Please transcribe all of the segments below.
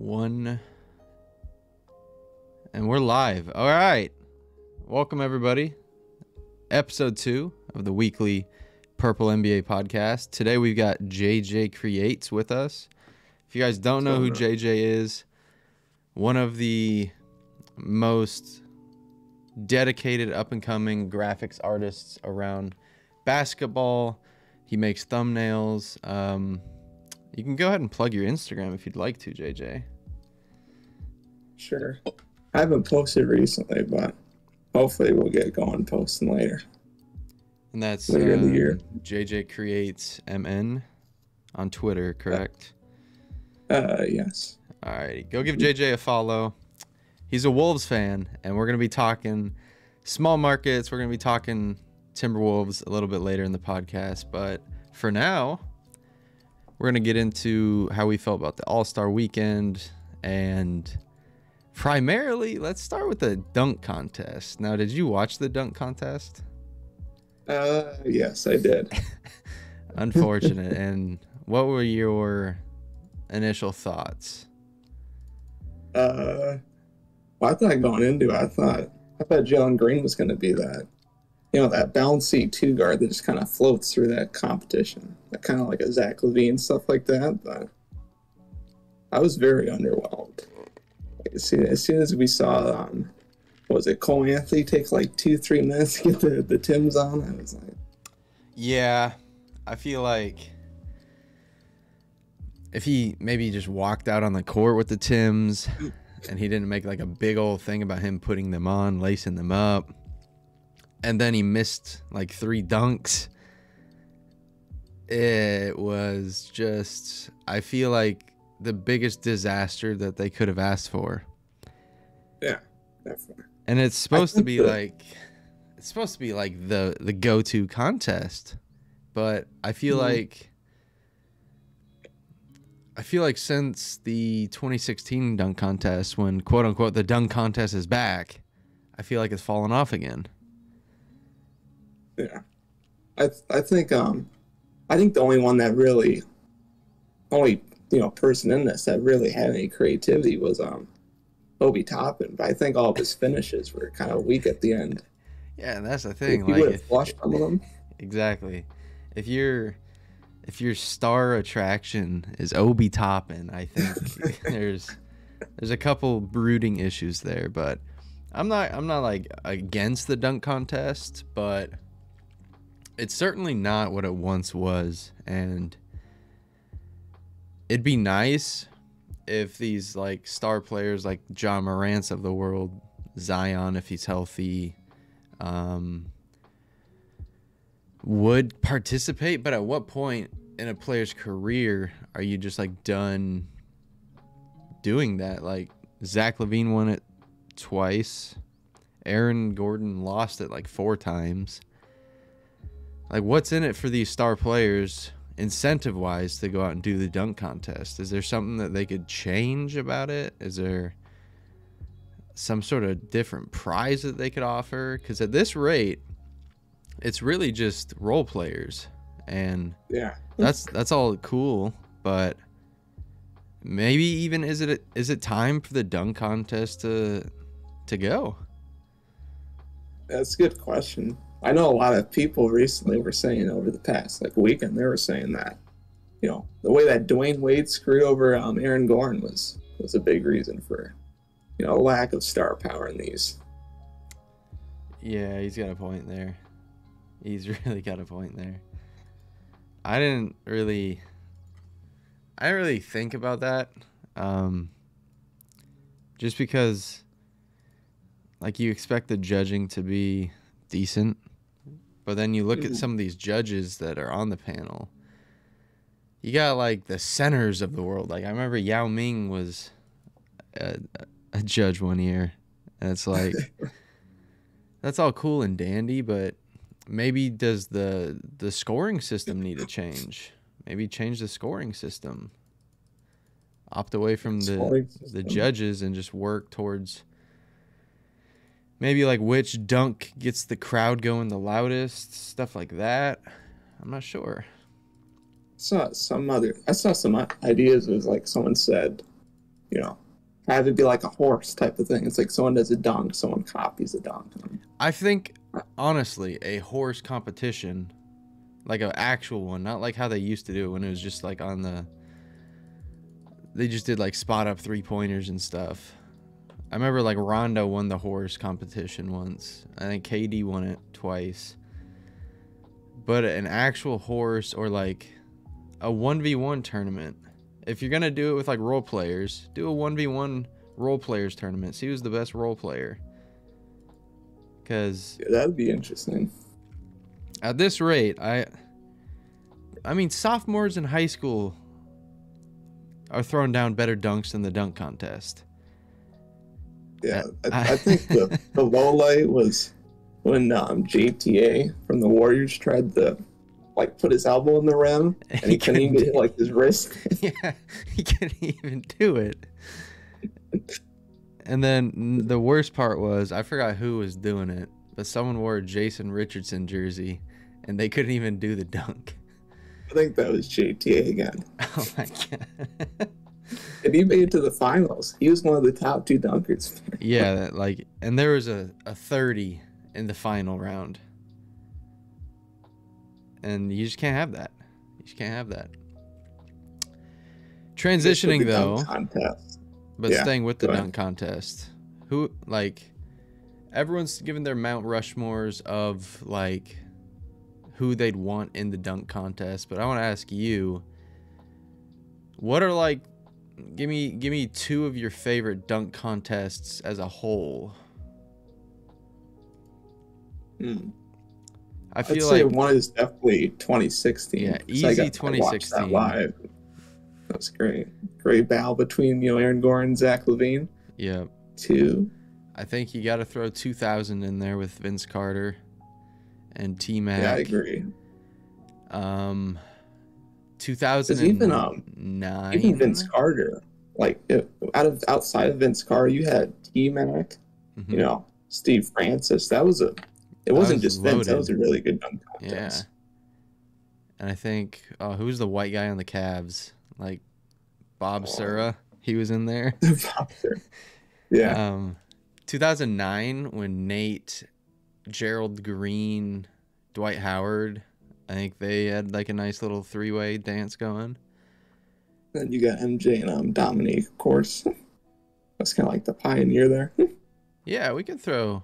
One. And we're live. All right. Welcome, everybody. Episode two of the weekly Purple NBA podcast. Today we've got JJ Creates with us. If you guys don't know who JJ is, one of the most dedicated up and coming graphics artists around basketball. He makes thumbnails. Um, you can go ahead and plug your Instagram if you'd like to, JJ. Sure. I haven't posted recently, but hopefully we'll get going posting later. And that's Later in the uh, year. JJ Creates MN on Twitter, correct? Uh, yes. All righty. Go give JJ a follow. He's a Wolves fan, and we're going to be talking small markets. We're going to be talking Timberwolves a little bit later in the podcast. But for now, we're going to get into how we felt about the All Star weekend. And primarily, let's start with the dunk contest. Now, did you watch the dunk contest? Uh, yes, I did. Unfortunate. and what were your initial thoughts? Uh, well, I thought going into it, I thought I thought Jalen Green was going to be that, you know, that bouncy two guard that just kind of floats through that competition, that kind of like a Zach LaVine stuff like that. But I was very underwhelmed. Like, as, soon, as soon as we saw, um, what was it Cole Anthony take like two three minutes to get the the Tims on, I was like. Yeah, I feel like if he maybe just walked out on the court with the Tims and he didn't make like a big old thing about him putting them on, lacing them up, and then he missed like three dunks. It was just, I feel like the biggest disaster that they could have asked for. Yeah, definitely. And it's supposed to be that- like it's supposed to be like the the go-to contest. But I feel Mhm. like I feel like since the 2016 dunk contest when quote unquote the dunk contest is back, I feel like it's fallen off again. Yeah, I th- I think um, I think the only one that really, only you know person in this that really had any creativity was um, Obi Toppin. But I think all of his finishes were kind of weak at the end. Yeah, and that's the If thing. he Like would have flushed some of them. exactly. If you're if your star attraction is Obi Toppin, I think there's there's a couple brooding issues there, but I'm not I'm not like against the dunk contest, but it's certainly not what it once was and it'd be nice if these like star players like Ja Morant's of the world, Zion if he's healthy, um would participate, but at what point in a player's career are you just like done doing that? Like Zach LaVine won it twice. Aaron Gordon lost it like four times. Like what's in it for these star players incentive wise to go out and do the dunk contest? Is there something that they could change about it? Is there some sort of different prize that they could offer? Because at this rate, it's really just role players and Yeah, that's that's all cool but maybe even is it is it time for the dunk contest to to go that's a good question. I know a lot of people recently were saying over the past like weekend they were saying that, you know, the way that Dwyane Wade screwed over um, Aaron Gordon was was a big reason for, you know, lack of star power in these. yeah he's got a point there. He's really got a point there. I didn't really i didn't really think about that um just because like you expect the judging to be decent but then you look at Mhm. some of these judges that are on the panel. You got like the centers of the world. Like i remember yao ming was a, a judge one year. And it's like that's all cool and dandy but maybe does the the scoring system need to change? Maybe change the scoring system. Opt away from the the judges and just work towards maybe like which dunk gets the crowd going the loudest, stuff like that. I'm not sure. saw some other I saw some ideas. It was like someone said, you know, have it be like a horse type of thing. It's like someone does a dunk, someone copies a dunk. I think honestly, a horse competition, like an actual one, not like how they used to do it when it was just like on the. They just did like spot up three pointers and stuff. I remember like Rondo won the horse competition once. I think KD won it twice. But an actual horse or like a 1v1 tournament. If you're going to do it with like role players, do a 1v1 role players tournament. See who's the best role player. Cuz Yeah, that'd be interesting. at this rate, I I mean sophomores in high school are throwing down better dunks than the dunk contest. Yeah, I, I think the, the low light was when um, JTA from the Warriors tried to like put his elbow in the rim and he couldn't even do- get like his wrist. yeah, he couldn't even do it. And then the worst part was I forgot who was doing it, but someone wore a Jason Richardson jersey, and they couldn't even do the dunk. I think that was JTA again. Oh my god. And he made it to the finals. He was one of the top two dunkers. yeah, that, like, and there was a a thirty in the final round, and you just can't have that. You just can't have that. Transitioning though. But Yeah, staying with the dunk contest, who like everyone's given their Mount Rushmores of like who they'd want in the dunk contest. But I want to ask you, what are like, give me give me two of your favorite dunk contests as a whole. Hmm. I I'd say like one is definitely 2016. Yeah, easy got to watch 2016. That live. That was great. Great battle between you know Aaron Gordon and Zach LaVine. yeah, Two. I think you got to throw 2000 in there with Vince Carter and T Mac. Yeah, I agree. Um, Because even, um, 2009. Even Vince Carter, like if, out of outside of Vince Carter, you had T Mac, Mhm. you know, Steve Francis. That was a. It wasn't was just Vince. That was a really good dunk contest. Yeah. And I think, uh, who's the white guy on the Cavs? Like Bob Oh. Sura. He was in there. yeah. Um, 2009 when Nate, Gerald Green, Dwight Howard. I think they had like a nice little three-way dance going. Then you got MJ and um, Dominique, of course. That's kind of like the pioneer there. Yeah, we could throw.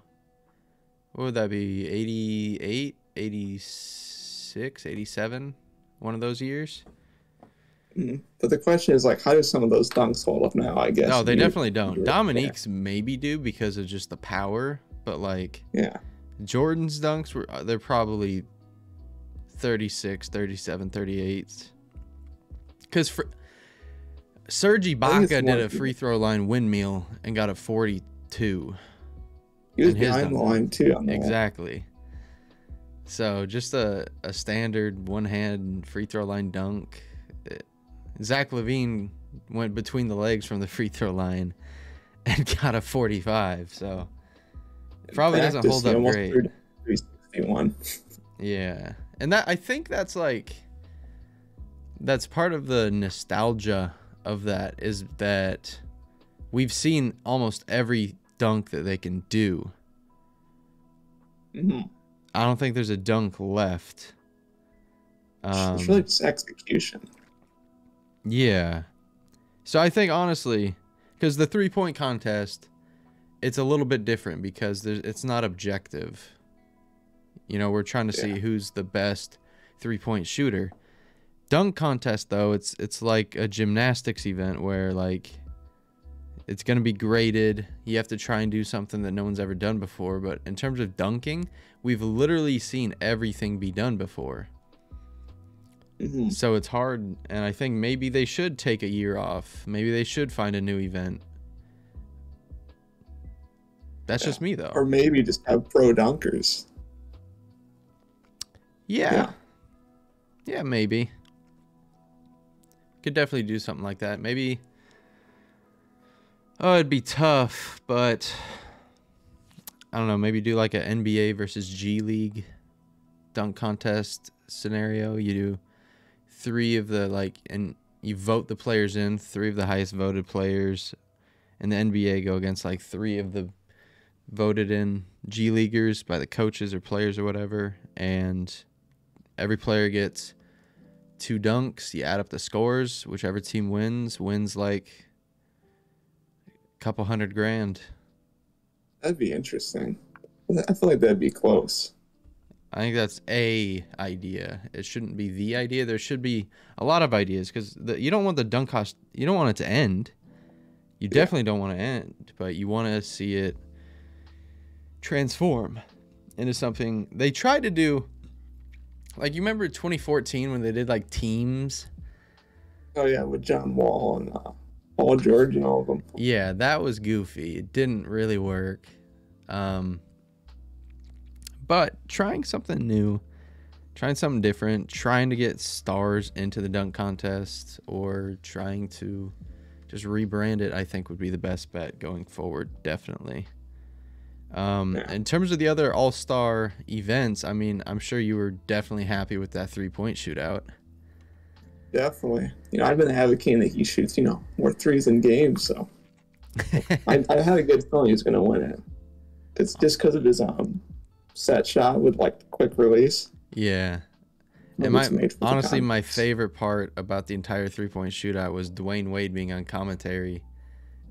What would that be? 88, 86, 87? One of those years? Mm. But the question is, like, how do some of those dunks hold up now? I guess. No, they You- definitely don't. Dominique's maybe do because of just the power, but like Yeah. Jordan's dunks were uh, they're probably 36, 37, 38. Cuz for Serge think Ibaka did a free throw line windmill and got a 42. He was behind the line too. Exactly. So just a, a standard one hand free throw line dunk. Eh, Zach LaVine went between the legs from the free throw line and got a 45. So probably doesn't hold up great. threw down 361. Yeah. And that I think that's like that's part of the nostalgia of that is that we've seen almost every dunk that they can do. Mhm. I don't think there's a dunk left. Um, it's really just execution. yeah. So I think honestly, because the three point contest, it's a little bit different because there's, it's not objective. You know, we're trying to see who's the best three point shooter. Dunk contest though, it's it's like a gymnastics event where like it's gonna be graded. You have to try and do something that no one's ever done before. But in terms of dunking, we've literally seen everything be done before. Mhm. So it's hard, and I think maybe they should take a year off. Maybe they should find a new event. That's Yeah. just me, though. Or maybe just have pro dunkers. Yeah. Yeah. yeah, maybe. Could definitely do something like that. Maybe. Oh, it'd be tough, but I don't know. Maybe do like an NBA versus G League dunk contest scenario. You do three of the like, and you vote the players in. Three of the highest voted players in the NBA go against like three of the voted in G leaguers by the coaches or players or whatever, and every player gets two dunks. You add up the scores. Whichever team wins wins like a couple hundred grand. That'd be interesting. I feel like that'd be close. I think that's a idea. It shouldn't be the idea. There should be a lot of ideas because you don't want the dunk cost. You don't want it to end. You Yeah. definitely don't want to end, but you want to see it transform into something. They tried to do, like you remember 2014 when they did like teams. Oh yeah, with John Wall and uh, Paul George and all of them. Yeah, that was goofy. It didn't really work. Um, but trying something new, trying something different, trying to get stars into the dunk contest, or trying to just rebrand it, I think would be the best bet going forward. Definitely. Um, Yeah. In terms of the other All Star events, I mean, I'm sure you were definitely happy with that three point shootout. Definitely. You know, I've been advocating that he shoots, you know, more threes in games, so I, I had a good feeling he was going to win it. It's just because of his um set shot with like quick release. yeah. And my, was made for the honestly, my favorite part about the entire three point shootout was Dwyane Wade being on commentary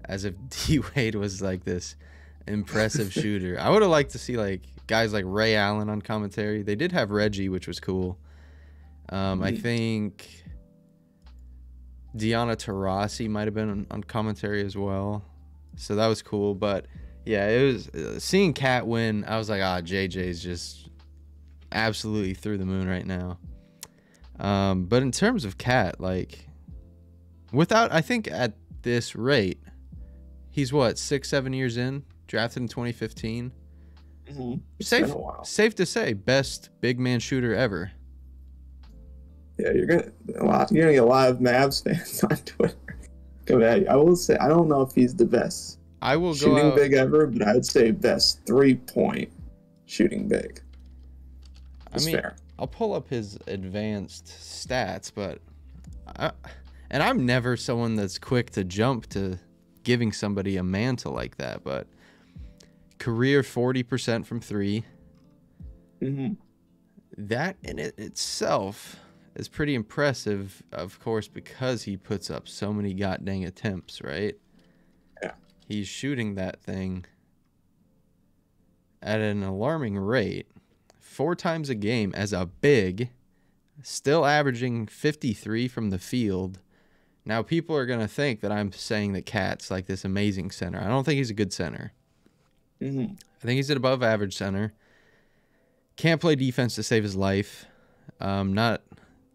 as if D Wade was like this impressive shooter. I would have liked to see like guys like Ray Allen on commentary. They did have Reggie, which was cool. Um, I Mhm. think Diana Taurasi might have been on, on commentary as well. So that was cool. But yeah, it was uh, seeing KAT win. I was like, ah, JJ's just absolutely through the moon right now. Um, but in terms of KAT, like, without, I think at this rate, he's what six, seven years in, drafted in 2015. Mhm. Safe, been a while. safe to say, best big man shooter ever. Yeah, you're gonna a lot. You're gonna get a lot of Mavs fans on Twitter. Come at you. I will say I don't know if he's the best I will go shooting out. big ever, but I would say best three point shooting big. I That's mean, fair. I'll pull up his advanced stats, but I, and I'm never someone that's quick to jump to giving somebody a mantle like that, but career 40% from 3, hmm that in it itself is pretty impressive, of course, because he puts up so many goddamn attempts, right? Yeah. He's shooting that thing at an alarming rate, four times a game as a big, still averaging 53 from the field. Now, people are going to think that I'm saying that KAT's like this amazing center. I don't think he's a good center. Hmm I think he's an above average center. Can't play defense to save his life. Um, not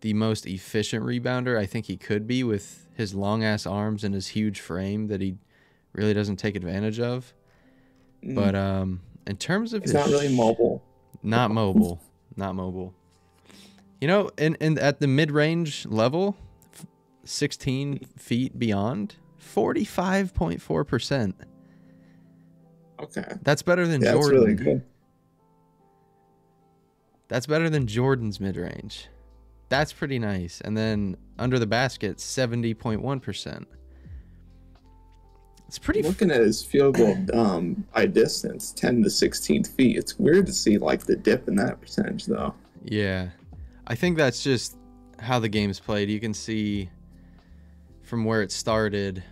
the most efficient rebounder. I think he could be with his long ass arms and his huge frame that he really doesn't take advantage of. But um, in terms of he's his not really mobile. not mobile, not mobile. You know, and and at the mid range level, sixteen feet beyond, forty five point four percent. Okay, That's better than yeah, that's really good. That's better than Jordan's mid range. That's pretty nice. And then under the basket, 70.1%. It's pretty. Looking at his field goal um, by distance, ten to sixteen feet. It's weird to see like the dip in that percentage though. yeah. I think that's just how the game's played. You can see from where it started,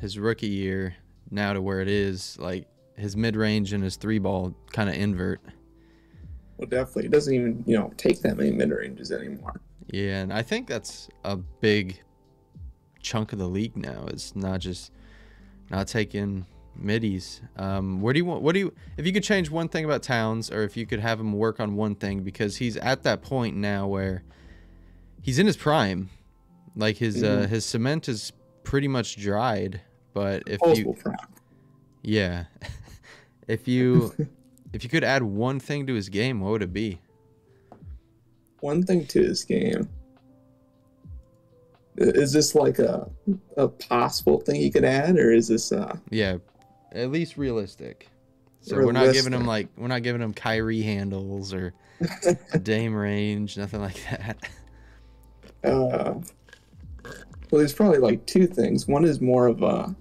his rookie year, now to where it is, like his mid range and his three ball kind of invert. Well, definitely, it doesn't even you know take that many mid ranges anymore. Yeah, and I think that's a big chunk of the league now. It's not just not taking middies. Um, where do you want? What do you? If you could change one thing about Towns, or if you could have him work on one thing, because he's at that point now where he's in his prime, like his uh, Mhm. his cement is pretty much dried. But if Disposable you, prime. yeah, if you if you could add one thing to his game, what would it be? One thing to his game. Is this like a a possible thing you could add, or is this uh Yeah, at least realistic. So we're not giving him like we're not giving him Kyrie handles or Dame range, nothing like that. uh Well, there's probably like two things. One is more of a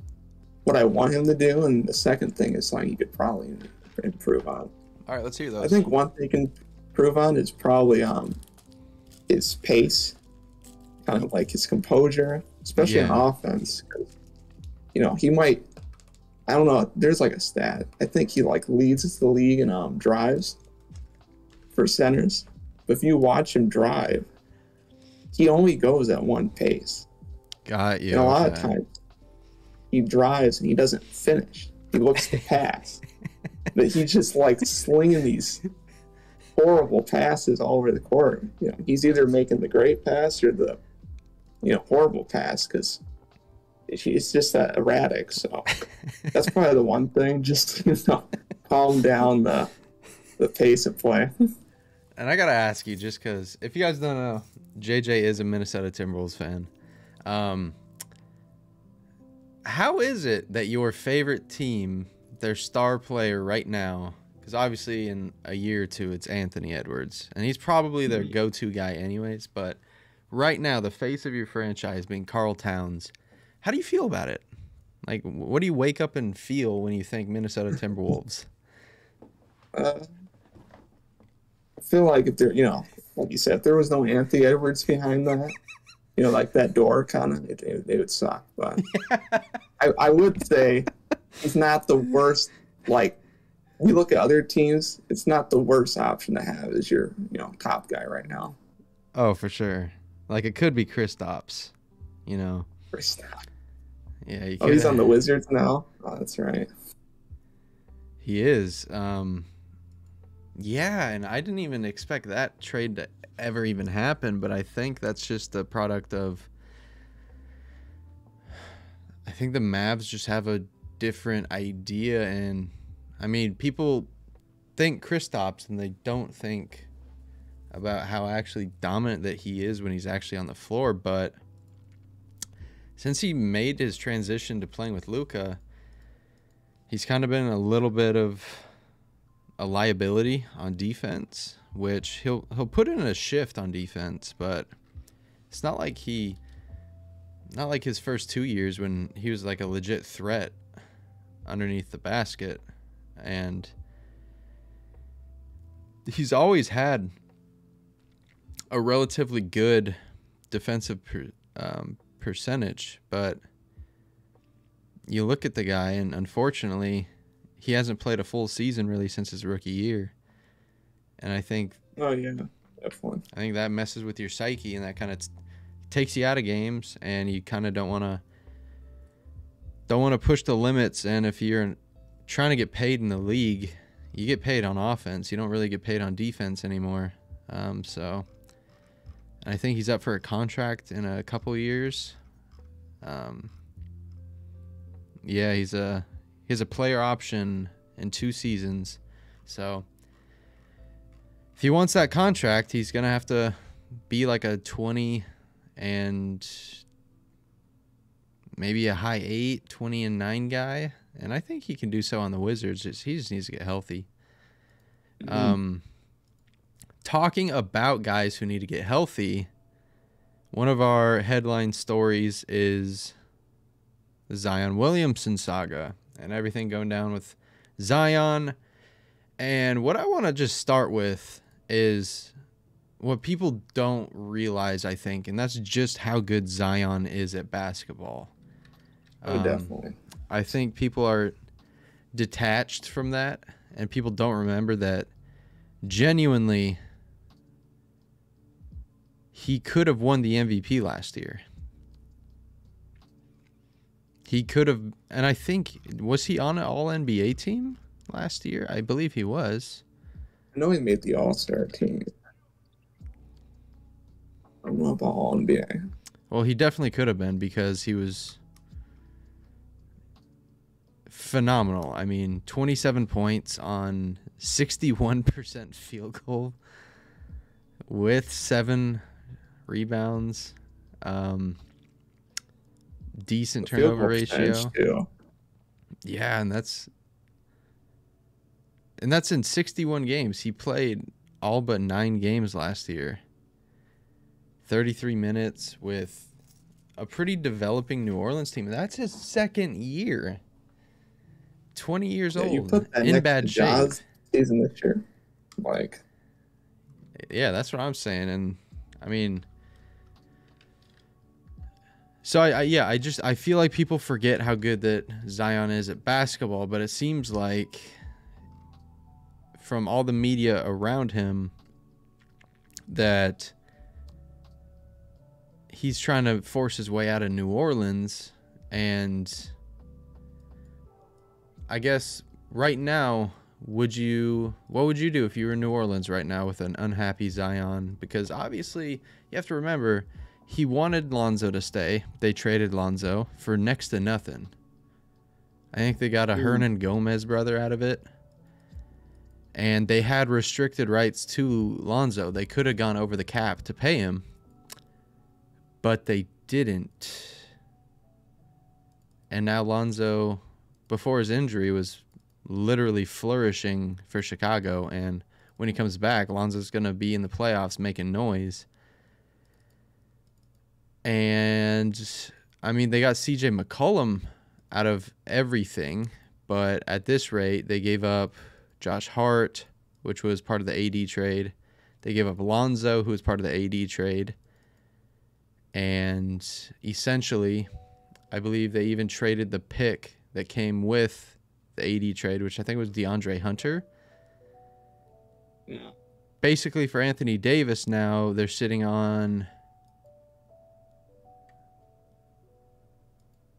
what I want him to do, and the second thing is something he could probably improve on. All right, let's hear those. I think one thing he can improve on is probably um his pace, kind of like his composure, especially Yeah. on offense. You know, he might. I don't know. There's like a stat. I think he like leads the league in um drives for centers. But if you watch him drive, he only goes at one pace. got you. and a lot of times, he drives and he doesn't finish. He looks to pass, but he's just like slinging these horrible passes all over the court. You know, he's either making the great pass or the, you know, horrible pass because it's just that erratic. So that's probably the one thing. Just you know, calm down the the pace of play. And I gotta ask you, just because if you guys don't know, JJ is a Minnesota Timberwolves fan. Um, how is it that your favorite team, their star player right now, because obviously in a year or two it's Anthony Edwards, and he's probably their go-to guy anyways. But right now, the face of your franchise being Karl Towns, how do you feel about it? Like, what do you wake up and feel when you think Minnesota Timberwolves? Uh, I feel like if there, you know, like you said, if there was no Anthony Edwards behind that, you know, like that door kind of, it, it, it would suck. But I, I would say he's not the worst. Like we look at other teams, it's not the worst option to have as your, you know, top guy right now. Oh, for sure. Like it could be Chris Kristaps, you know. First- Yeah, Oh, he's on the Wizards now. Oh, that's right. He is. Um, yeah, and I didn't even expect that trade to ever even happen, but I think that's just a product of. I think the Mavs just have a different idea, and I mean, people think Kristaps and they don't think about how actually dominant that he is when he's actually on the floor. But since he made his transition to playing with Luka, he's kind of been a little bit of a liability on defense, which he'll he'll put in a shift on defense, but it's not like he not like his first 2 years when he was like a legit threat underneath the basket. And he's always had a relatively good defensive per, um, percentage, but you look at the guy, and unfortunately, he hasn't played a full season really since his rookie year. And I think Oh yeah, definitely. I think that messes with your psyche, and that kind of t- takes you out of games, and you kind of don't want to don't want to push the limits. And if you're trying to get paid in the league, you get paid on offense. You don't really get paid on defense anymore. Um, so I think he's up for a contract in a couple years. Um, yeah, he's a he has a player option in two seasons. So if he wants that contract, he's gonna have to be like a twenty and maybe a high eight, 20 and nine guy. And I think he can do so on the Wizards. Just, he just needs to get healthy. Um, talking about guys who need to get healthy, one of our headline stories is the Zion Williamson saga and everything going down with Zion. And what I want to just start with is what people don't realize, I think, and that's just how good Zion is at basketball. Oh, Um, definitely. I think people are detached from that, and people don't remember that genuinely he could have won the MVP last year. He could have, and I think, was he on an All NBA team last year? I believe he was. I know he made the All Star team. I don't know about All NBA. Well, he definitely could have been because he was phenomenal. I mean, 27 points on 61% field goal with seven rebounds, um, decent Field turnover ratio. Yeah, and that's and that's in 61 games. He played all but 9 games last year. 33 minutes with a pretty developing New Orleans team. That's his second year. 20 years Yeah, old. you put that in bad shape. Season this year. Like, Yeah, that's what I'm saying. And I mean, so I, I yeah, I just I feel like people forget how good that Zion is at basketball, but it seems like from all the media around him that he's trying to force his way out of New Orleans. And I guess right now would you what would you do if you were in New Orleans right now with an unhappy Zion? Because obviously you have to remember he wanted Lonzo to stay. They traded Lonzo for next to nothing. I think they got a Hmm. Hernangómez brother out of it. And they had restricted rights to Lonzo. They could have gone over the cap to pay him, but they didn't. And now Lonzo, before his injury, was literally flourishing for Chicago. And when he comes back, Lonzo's going to be in the playoffs making noise. And I mean, they got CJ McCollum out of everything, but at this rate, they gave up Josh Hart, which was part of the AD trade. They gave up Alonzo, who was part of the AD trade. And essentially, I believe they even traded the pick that came with the AD trade, which I think was De'Andre Hunter. yeah. Basically, for Anthony Davis now, they're sitting on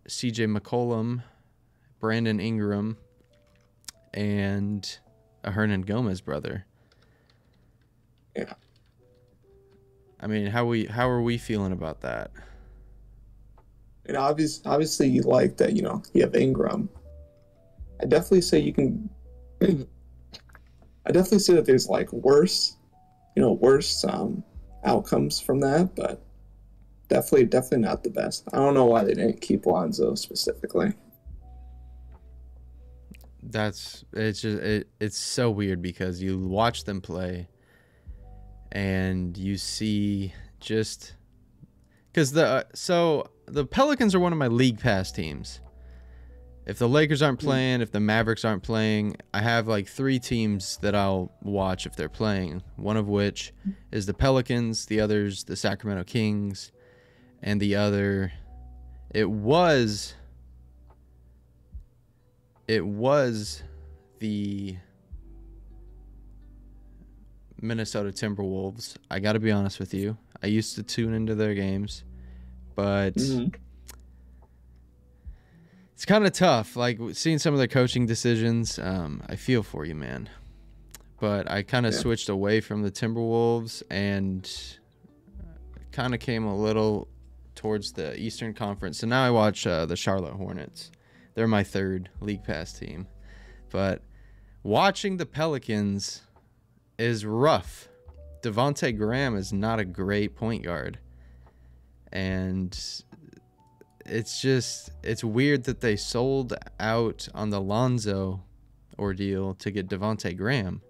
CJ McCollum, Brandon Ingram, and a Hernangómez brother. Yeah. I mean, how we how are we feeling about that? And obvious, obviously, you like that. You know, you have Ingram. I definitely say you can. I definitely say that there's like worse, you know, worse um, outcomes from that, but definitely, definitely not the best. I don't know why they didn't keep Lonzo specifically. That's it's just it, it's so weird because you watch them play and you see just cuz the uh, so the Pelicans are one of my league pass teams. If the Lakers aren't playing, if the Mavericks aren't playing, I have like 3 teams that I'll watch if they're playing. One of which is the Pelicans, the others the Sacramento Kings, and the other it was it was the Minnesota Timberwolves. I got to be honest with you. I used to tune into their games, but Mhm. it's kind of tough. Like seeing some of their coaching decisions, um, I feel for you, man. But I kind of Yeah. switched away from the Timberwolves and kind of came a little towards the Eastern Conference. So now I watch uh, the Charlotte Hornets. They're my third league pass team. But watching the Pelicans is rough. Devonte Graham is not a great point guard. And it's just it's weird that they sold out on the Lonzo ordeal to get Devonte Graham.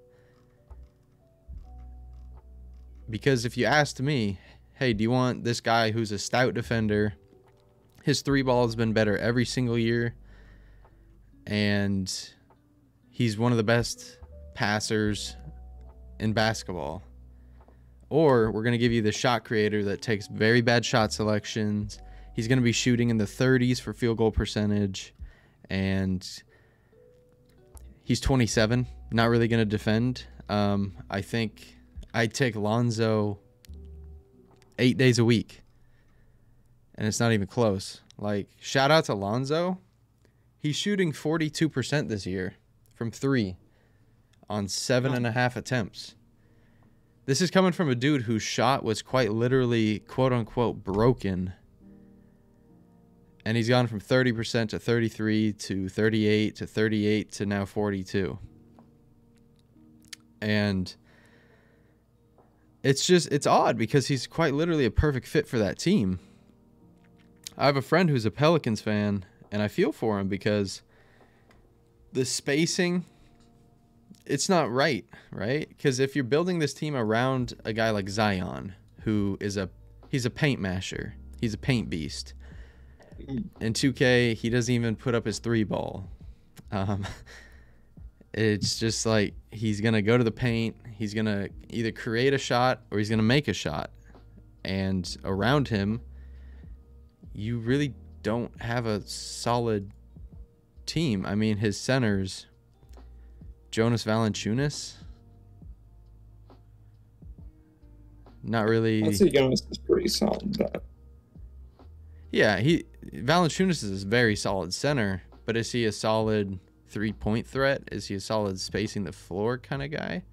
Because if you asked me, hey, do you want this guy who's a stout defender? His three ball has been better every single year. And he's one of the best passers in basketball. Or we're going to give you the shot creator that takes very bad shot selections. He's going to be shooting in the 30s for field goal percentage. And he's 27, not really going to defend. Um, I think I'd take Lonzo eight days a week. And it's not even close. Like, shout out to Lonzo. He's shooting 42% this year from three on seven and a half attempts. This is coming from a dude whose shot was quite literally, quote unquote, broken. And he's gone from 30% to 33 to 38 to 38 to now 42. And it's just, it's odd because he's quite literally a perfect fit for that team. I have a friend who's a Pelicans fan, and I feel for him because the spacing it's not right, right? Because if you're building this team around a guy like Zion, who is a he's a paint masher, he's a paint beast. in 2K, he doesn't even put up his three ball. Um, it's just like he's gonna go to the paint. He's gonna either create a shot or he's gonna make a shot, and around him, you really don't have a solid team. I mean, his centers, Jonas Valanciunas, not really. I'd say Jonas is pretty solid, but Yeah, he Valanciunas is a very solid center, but is he a solid three point threat? Is he a solid spacing the floor kind of guy?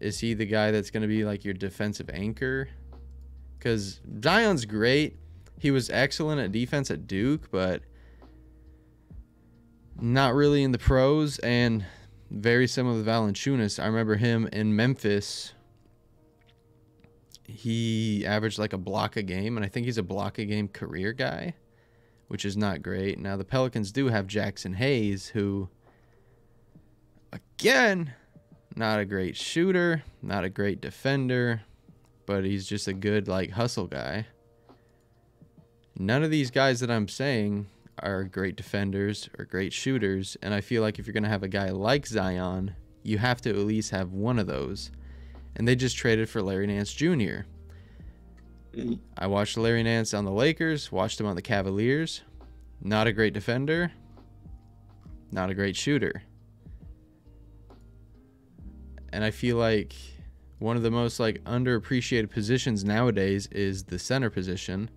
Is he the guy that's going to be like your defensive anchor? Because Zion's great. He was excellent at defense at Duke, but not really in the pros. And very similar to Valanciunas. I remember him in Memphis. He averaged like a block a game, and I think he's a block a game career guy which is not great. Now the Pelicans do have Jaxson Hayes, who again, not a great shooter, not a great defender, but he's just a good like hustle guy. None of these guys that I'm saying are great defenders or great shooters, and I feel like if you're going to have a guy like Zion, you have to at least have one of those. And they just traded for Larry Nance Jr. I watched Larry Nance on the Lakers, watched him on the Cavaliers. Not a great defender, not a great shooter. And I feel like one of the most like underappreciated positions nowadays is the center position.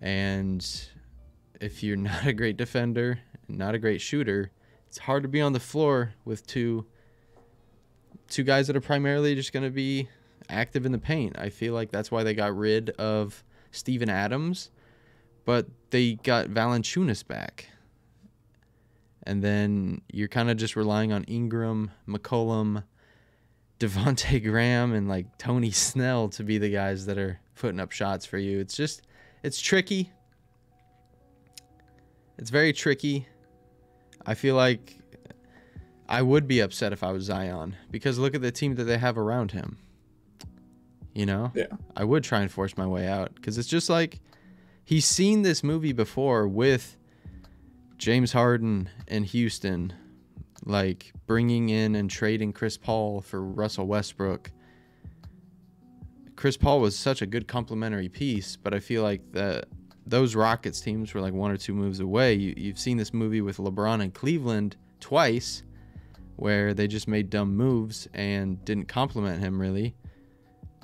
And if you're not a great defender, not a great shooter, it's hard to be on the floor with two two guys that are primarily just going to be active in the paint. I feel like that's why they got rid of Steven Adams, but they got Valanciunas back. And then you're kind of just relying on Ingram, McCollum, Devonte Graham, and like Tony Snell to be the guys that are putting up shots for you. It's just, it's tricky. It's very tricky. I feel like I would be upset if I was Zion because look at the team that they have around him. You know? Yeah. I would try and force my way out because it's just like he's seen this movie before with James Harden in Houston, like bringing in and trading Chris Paul for Russell Westbrook. Chris Paul was such a good complementary piece, but I feel like that those Rockets teams were like one or two moves away. You, you've seen this movie with LeBron and Cleveland twice, where they just made dumb moves and didn't compliment him really.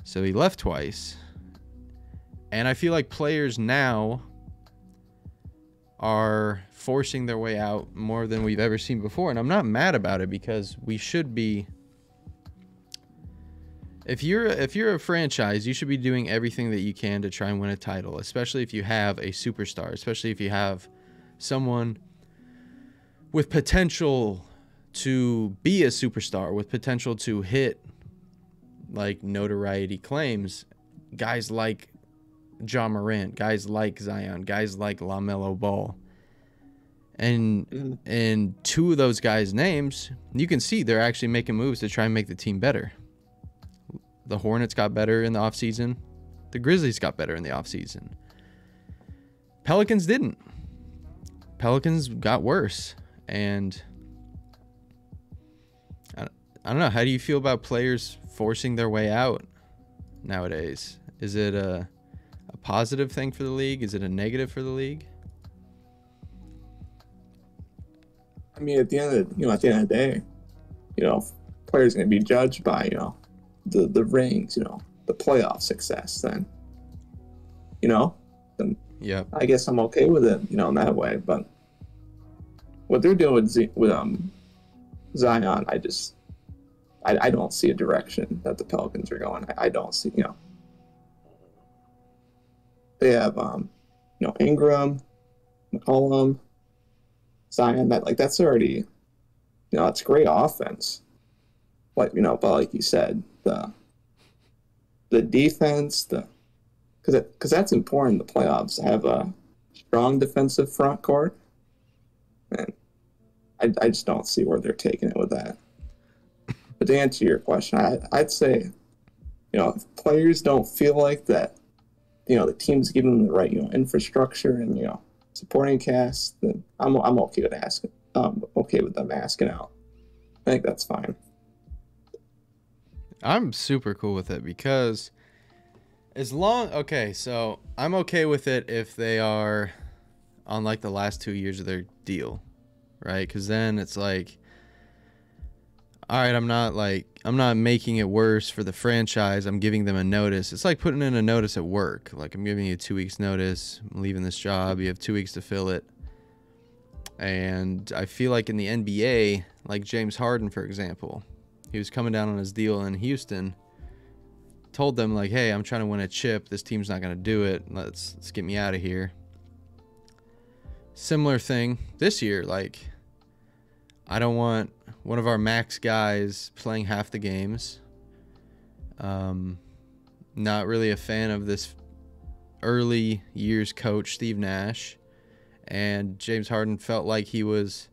So he left twice. And I feel like players now are forcing their way out more than we've ever seen before. And I'm not mad about it because we should be if you're if you're a franchise, you should be doing everything that you can to try and win a title, especially if you have a superstar, especially if you have someone with potential to be a superstar, with potential to hit like notoriety claims, guys like Ja Morant, guys like Zion, guys like LaMelo Ball. And Mm. in two of those guys' names, you can see they're actually making moves to try and make the team better. The Hornets got better in the offseason. The Grizzlies got better in the offseason. Pelicans didn't. Pelicans got worse. And I, I don't know. How do you feel about players forcing their way out nowadays? Is it a, a positive thing for the league? Is it a negative for the league? I mean, at the end of the, you know, at the end of the day, you know, players going to be judged by you know the the rings, you know, the playoff success. Then, you know, then Yep. I guess I'm okay with it, you know, in that way. But what they're doing with, Z- with um Zion, I just I, I don't see a direction that the Pelicans are going. I, I don't see, you know, they have um you know Ingram, McCollum, Zion. That like that's already you know it's great offense. But you know, but like you said, the the defense, the because because that's important. The playoffs have a strong defensive front court, and I, I just don't see where they're taking it with that. But to answer your question, I, I'd say, you know, if players don't feel like that you know the team's giving them the right you know infrastructure and you know supporting cast, then I'm I'm okay with asking. Um, okay with them asking out. I think that's fine. I'm super cool with it because as long okay, so I'm okay with it if they are on like the last two years of their deal, right? Because then it's like, all right, I'm not like I'm not making it worse for the franchise. I'm giving them a notice. It's like putting in a notice at work. Like I'm giving you two weeks notice. I'm leaving this job. You have two weeks to fill it. And I feel like in the NBA, like James Harden, for example, he was coming down on his deal in Houston. Told them like, "Hey, I'm trying to win a chip. This team's not gonna do it. Let's let's get me out of here." Similar thing this year. Like, I don't want one of our max guys playing half the games. Um, not really a fan of this early years coach Steve Nash, and James Harden felt like he was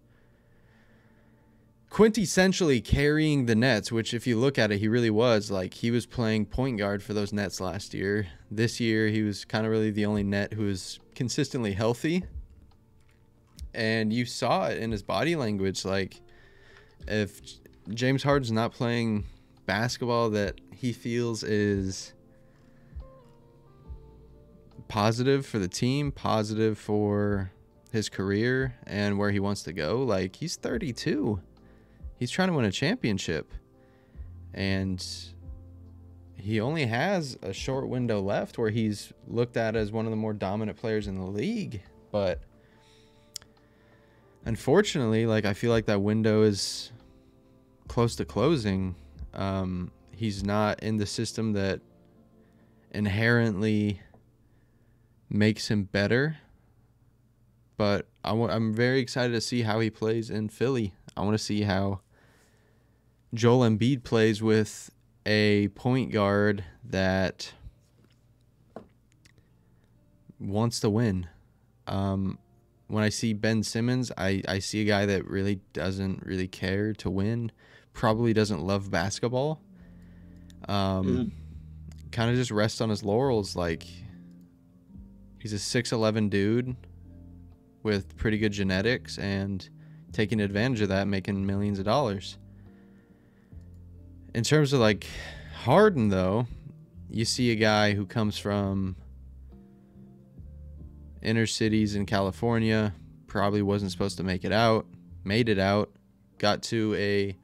quintessentially carrying the Nets, which if you look at it, he really was. Like he was playing point guard for those Nets last year. This year, he was kind of really the only net who was consistently healthy. And you saw it in his body language. Like if James Harden's not playing basketball that he feels is positive for the team, positive for his career and where he wants to go, like he's 32 he's trying to win a championship and he only has a short window left where he's looked at as one of the more dominant players in the league but unfortunately like i feel like that window is close to closing. Um, he's not in the system that inherently makes him better. But i w- i'm very excited to see how he plays in philly. I want to see how Joel Embiid plays with a point guard that wants to win. Um, when I see Ben Simmons, I, I see a guy that really doesn't really care to win, probably doesn't love basketball. Um, mm. Kind of just rests on his laurels. Like, he's a 6'11 dude with pretty good genetics and taking advantage of that, making millions of dollars. In terms of like Harden, though, you see a guy who comes from inner cities in California, probably wasn't supposed to make it out, made it out, got to a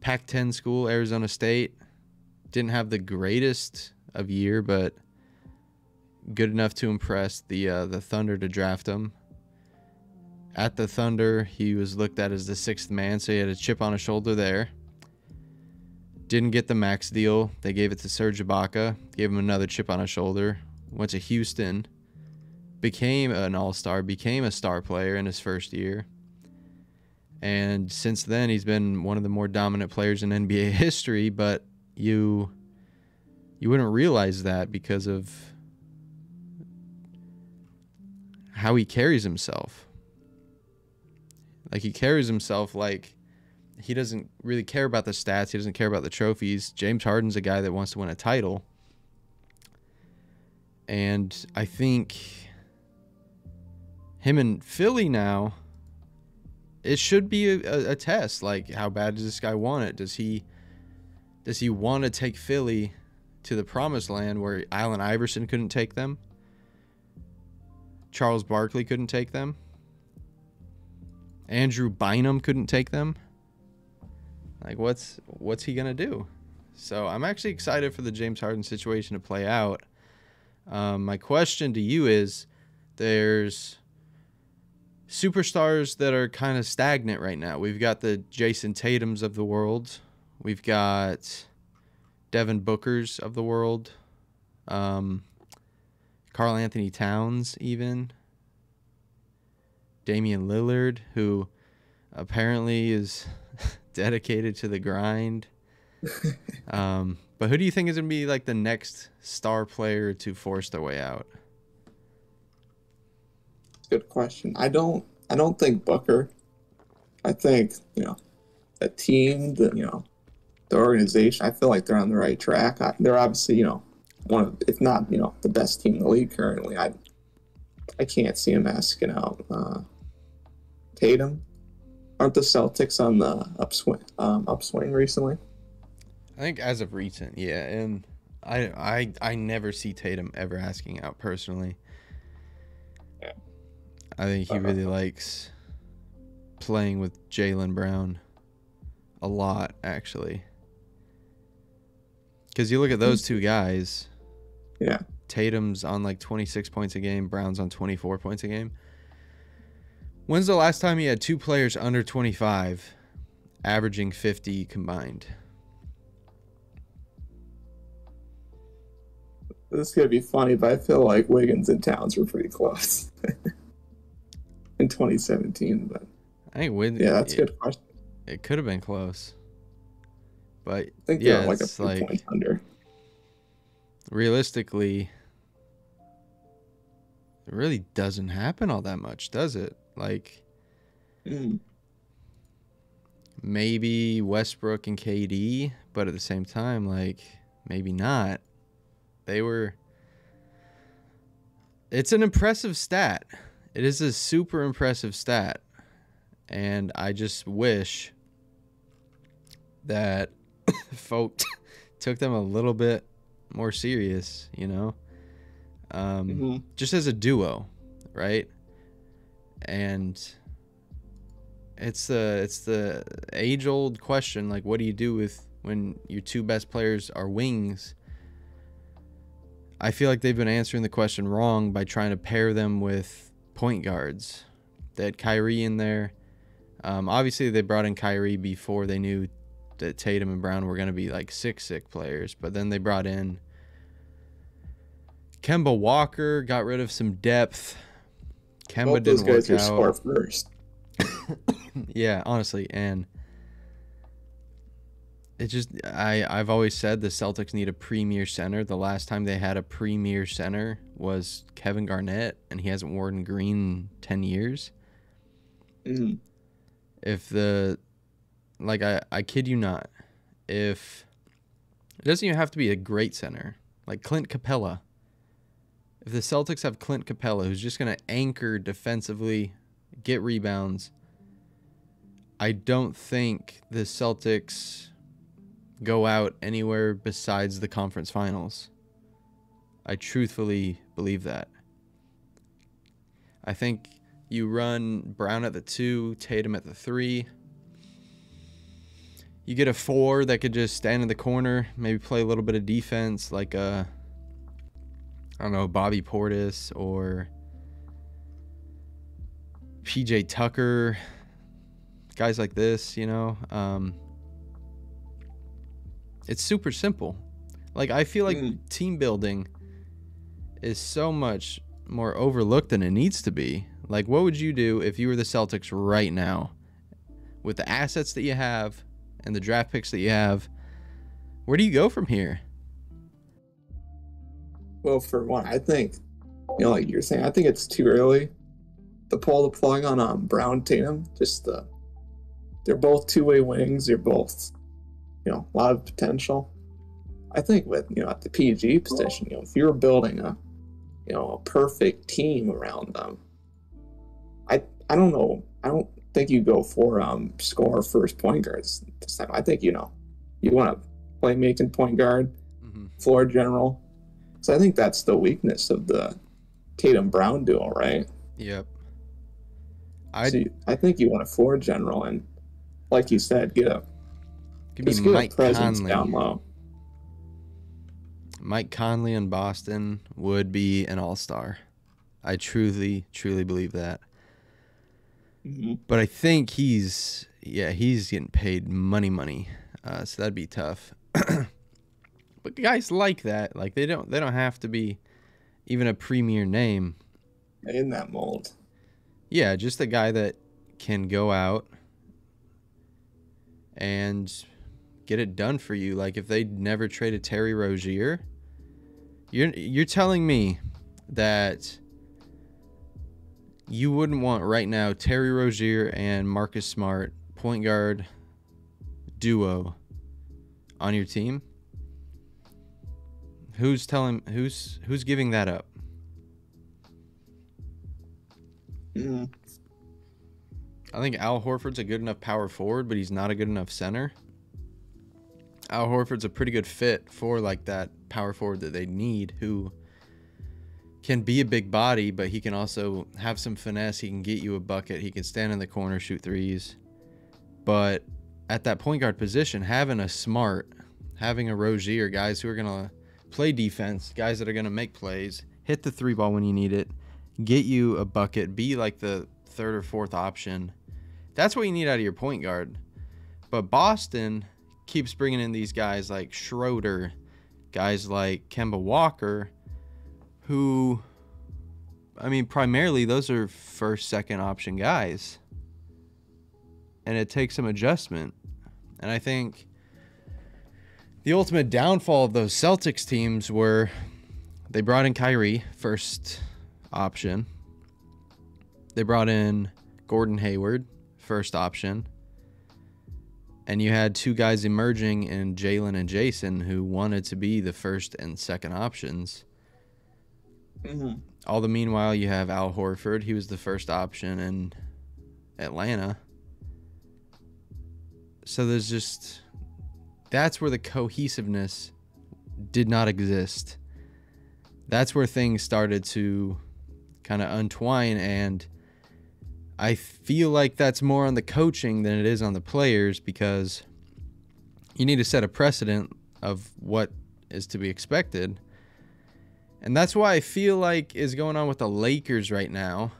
Pac 10 school, Arizona State. Didn't have the greatest of year, but good enough to impress the uh, the Thunder to draft him. At the Thunder, he was looked at as the sixth man, so he had a chip on his shoulder there. Didn't get the max deal. They gave it to Serge Ibaka. Gave him another chip on his shoulder. Went to Houston. Became an all-star. Became a star player in his first year. And since then, he's been one of the more dominant players in NBA history. But you, you wouldn't realize that because of how he carries himself. Like he carries himself like he doesn't really care about the stats. He doesn't care about the trophies. James Harden's a guy that wants to win a title. And I think him and Philly now, it should be a, a, test. Like, how bad does this guy want it? Does he does he want to take Philly to the promised land where Allen Iverson couldn't take them? Charles Barkley couldn't take them? Andrew Bynum couldn't take them? Like what's what's he gonna do? So I'm actually excited for the James Harden situation to play out. Um, my question to you is: There's superstars that are kind of stagnant right now. We've got the Jayson Tatum's of the world. We've got Devin Booker's of the world. Um, Karl-Anthony Towns, even. Damian Lillard, who apparently is dedicated to the grind. um, but who do you think is going to be like the next star player to force their way out? Good question. I don't. I don't think Booker. I think you know, a team. The you know, the organization. I feel like they're on the right track. I, they're obviously you know one of, if not, you know, the best team in the league currently. I I can't see him asking out uh, Tatum. Aren't the Celtics on the upswing um, upswing recently? I think as of recent, yeah, and I I I never see Tatum ever asking out personally. I think he really uh-huh. likes playing with Jaylen Brown a lot, actually. Because you look at those hmm. two guys, Yeah. Tatum's on like 26 points a game, Brown's on 24 points a game. When's the last time you had two players under 25 averaging 50 combined? This is gonna be funny, but I feel like Wiggins and Towns were pretty close in 2017. But I think Win- yeah, that's a good question. it could have been close. But I think yeah, like a it's like- points under. realistically, it really doesn't happen all that much, does it? Like Mm. maybe Westbrook and KD, but at the same time, like maybe not. They were. It's an impressive stat. It is a super impressive stat. And I just wish that folk took them a little bit more serious, you know? Um, Mhm. just as a duo, right? And it's the it's the age old question like what do you do with when your two best players are wings? I feel like they've been answering the question wrong by trying to pair them with point guards. They had Kyrie in there. Um, obviously, they brought in Kyrie before they knew that Tatum and Brown were going to be like six sick players. But then they brought in Kemba Walker, got rid of some depth. Kemba didn't guys work out. score first. yeah, honestly, and it just I I've always said the Celtics need a premier center. The last time they had a premier center was Kevin Garnett, and he hasn't worn green in ten years. Mm. If the like I I kid you not, if it doesn't even have to be a great center like Clint Capela. If the Celtics have Clint Capela, who's just going to anchor defensively, get rebounds, I don't think the Celtics go out anywhere besides the conference finals. I truthfully believe that. I think you run Brown at the two, Tatum at the three. You get a four that could just stand in the corner, maybe play a little bit of defense, like a, I don't know, Bobby Portis or PJ Tucker, guys like this, you know. Um, it's super simple. Like I feel like Mm. team building is so much more overlooked than it needs to be. Like what would you do if you were the Celtics right now with the assets that you have and the draft picks that you have? Where do you go from here? Well, for one, I think, you know, like you're saying, I think it's too early to pull the plug on um, Brown Tatum. Just the, they're both two way wings. They're both, you know, a lot of potential. I think with you know at the PG position, you know, if you're building a, you know, a perfect team around them, I I don't know. I don't think you go for um score first point guards this time. I think you know, you want to play making point guard Mm-hmm. floor general. So I think that's the weakness of the Tatum Brown duo, right? Yep. I So I think you want a floor general and, like you said, get a give me just get Mike Conley. down low. Mike Conley in Boston would be an all-star. I truly, truly believe that. Mhm. But I think he's yeah, he's getting paid money money. Uh, so that'd be tough. but guys like that, like they don't they don't have to be even a premier name. In that mold. Yeah, just a guy that can go out and get it done for you. Like if they never traded Terry Rozier, you're you're telling me that you wouldn't want right now Terry Rozier and Marcus Smart point guard duo on your team? Who's telling who's who's giving that up? Mm. I think Al Horford's a good enough power forward, but he's not a good enough center. Al Horford's a pretty good fit for like that power forward that they need who can be a big body, but he can also have some finesse. He can get you a bucket. He can stand in the corner, shoot threes. But at that point guard position, having a smart, having a Rozier, guys who are going to play defense, guys that are going to make plays, hit the three ball when you need it, get you a bucket, be like the third or fourth option. That's what you need out of your point guard. But Boston keeps bringing in these guys like Schroeder, guys like Kemba Walker, who, I mean, primarily those are first, second option guys. And it takes some adjustment. And I think the ultimate downfall of those Celtics teams were they brought in Kyrie, first option. They brought in Gordon Hayward, first option. And you had two guys emerging in Jaylen and Jayson who wanted to be the first and second options. Mm-hmm. All the meanwhile, you have Al Horford. He was the first option in Atlanta. So there's just that's where the cohesiveness did not exist. That's where things started to kind of untwine and I feel like that's more on the coaching than it is on the players because you need to set a precedent of what is to be expected. And that's why I feel like is going on with the Lakers right now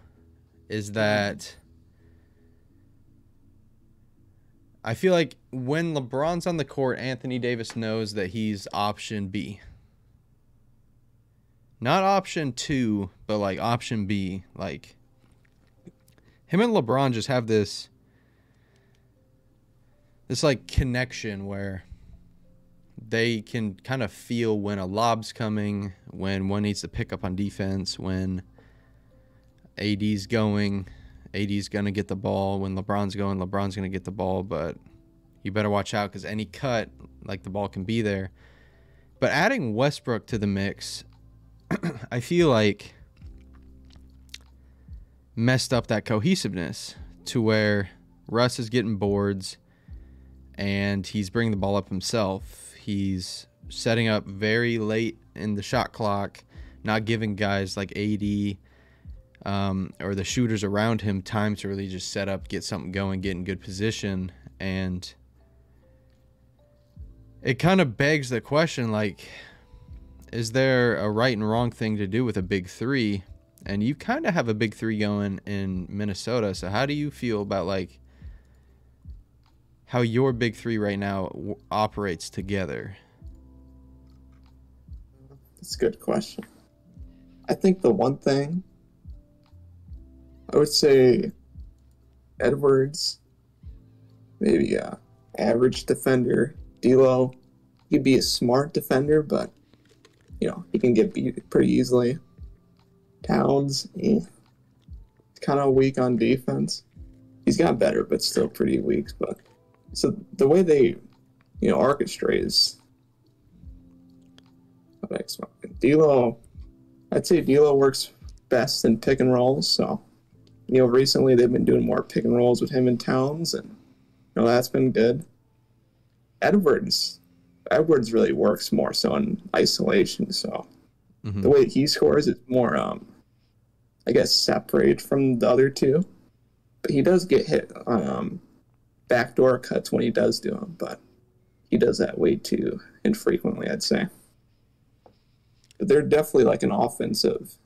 is that I feel like when LeBron's on the court, Anthony Davis knows that he's option B. Not option 2, but like option B, like him and LeBron just have this this like connection where they can kind of feel when a lob's coming, when one needs to pick up on defense, when AD's going, AD's going to get the ball, when LeBron's going, LeBron's going to get the ball, but you better watch out cuz any cut like the ball can be there. But adding Westbrook to the mix, I feel like messed up that cohesiveness to where Russ is getting boards and he's bringing the ball up himself. He's setting up very late in the shot clock, not giving guys like AD um, or the shooters around him time to really just set up, get something going, get in good position. And it kind of begs the question like, is there a right and wrong thing to do with a big three? And you kind of have a big three going in Minnesota. So how do you feel about like how your big three right now w- operates together? That's a good question. I think the one thing I would say Edwards, maybe a average defender. D'Lo, he'd be a smart defender, but you know he can get beat pretty easily. Towns, eh. kind of weak on defense. He's got better, but still pretty weak. But so the way they, you know, orchestrate is. What I expect. D'Lo, I'd say D'Lo works best in pick and rolls. So, you know, recently they've been doing more pick and rolls with him and Towns, and you know that's been good. Edwards, Edwards really works more so in isolation. So Mhm. the way he scores is more um I guess separated from the other two. But he does get hit um backdoor cuts when he does do them, but he does that way too infrequently, I'd say. But they're definitely like an offensive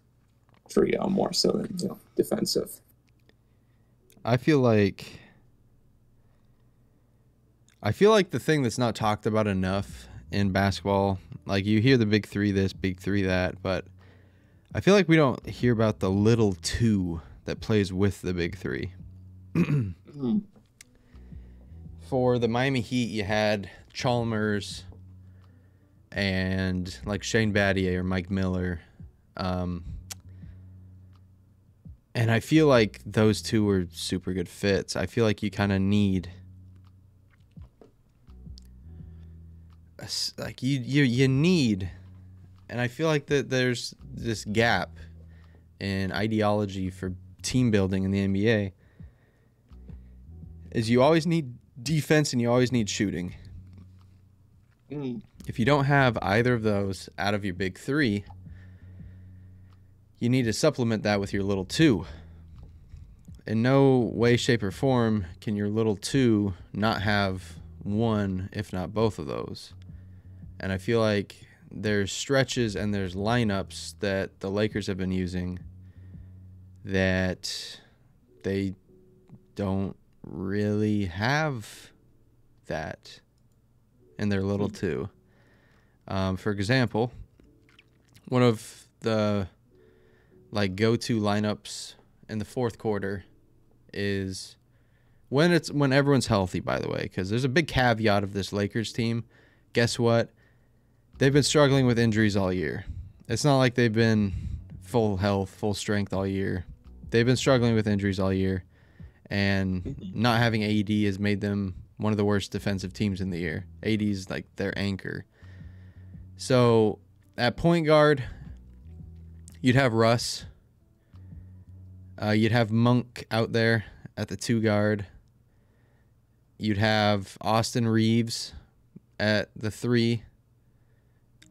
trio more so than you know defensive. I feel like I feel like the thing that's not talked about enough in basketball, like you hear the big 3 this, big 3 that, but I feel like we don't hear about the little 2 that plays with the big 3. Mhm. For the Miami Heat, you had Chalmers and like Shane Battier or Mike Miller. Um, and I feel like those two were super good fits. I feel like you kind of need a like you you you need and I feel like that there's this gap in ideology for team building in the NBA. Is you always need defense and you always need shooting. Mm. If you don't have either of those out of your big three, you need to supplement that with your little two. In no way, shape, or form can your little two not have one, if not both of those. And I feel like there's stretches and there's lineups that the Lakers have been using that they don't really have that in their little two. Um, for example, one of the like go-to lineups in the fourth quarter is when it's when everyone's healthy. By the way, because there's a big caveat of this Lakers team. Guess what? They've been struggling with injuries all year. It's not like they've been full health, full strength all year. They've been struggling with injuries all year, and not having AD has made them one of the worst defensive teams in the year. AD is like their anchor. So at point guard, you'd have Russ. Uh, you'd have Monk out there at the two guard. You'd have Austin Reaves at the three.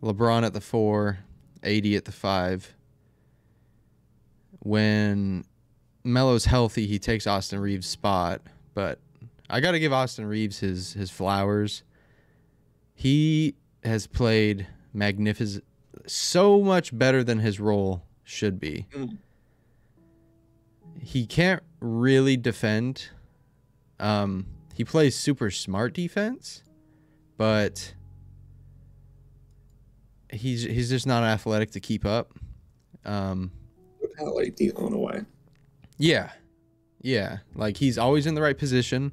LeBron at the four. AD at the five. When Melo's healthy, he takes Austin Reaves' spot, but I got to give Austin Reaves his his flowers. He has played magnificent, so much better than his role should be. Mm. He can't really defend. Um, he plays super smart defense, but he's he's just not athletic to keep up. Um, Kind of like D'Lo in a way. yeah, yeah, like he's always in the right position.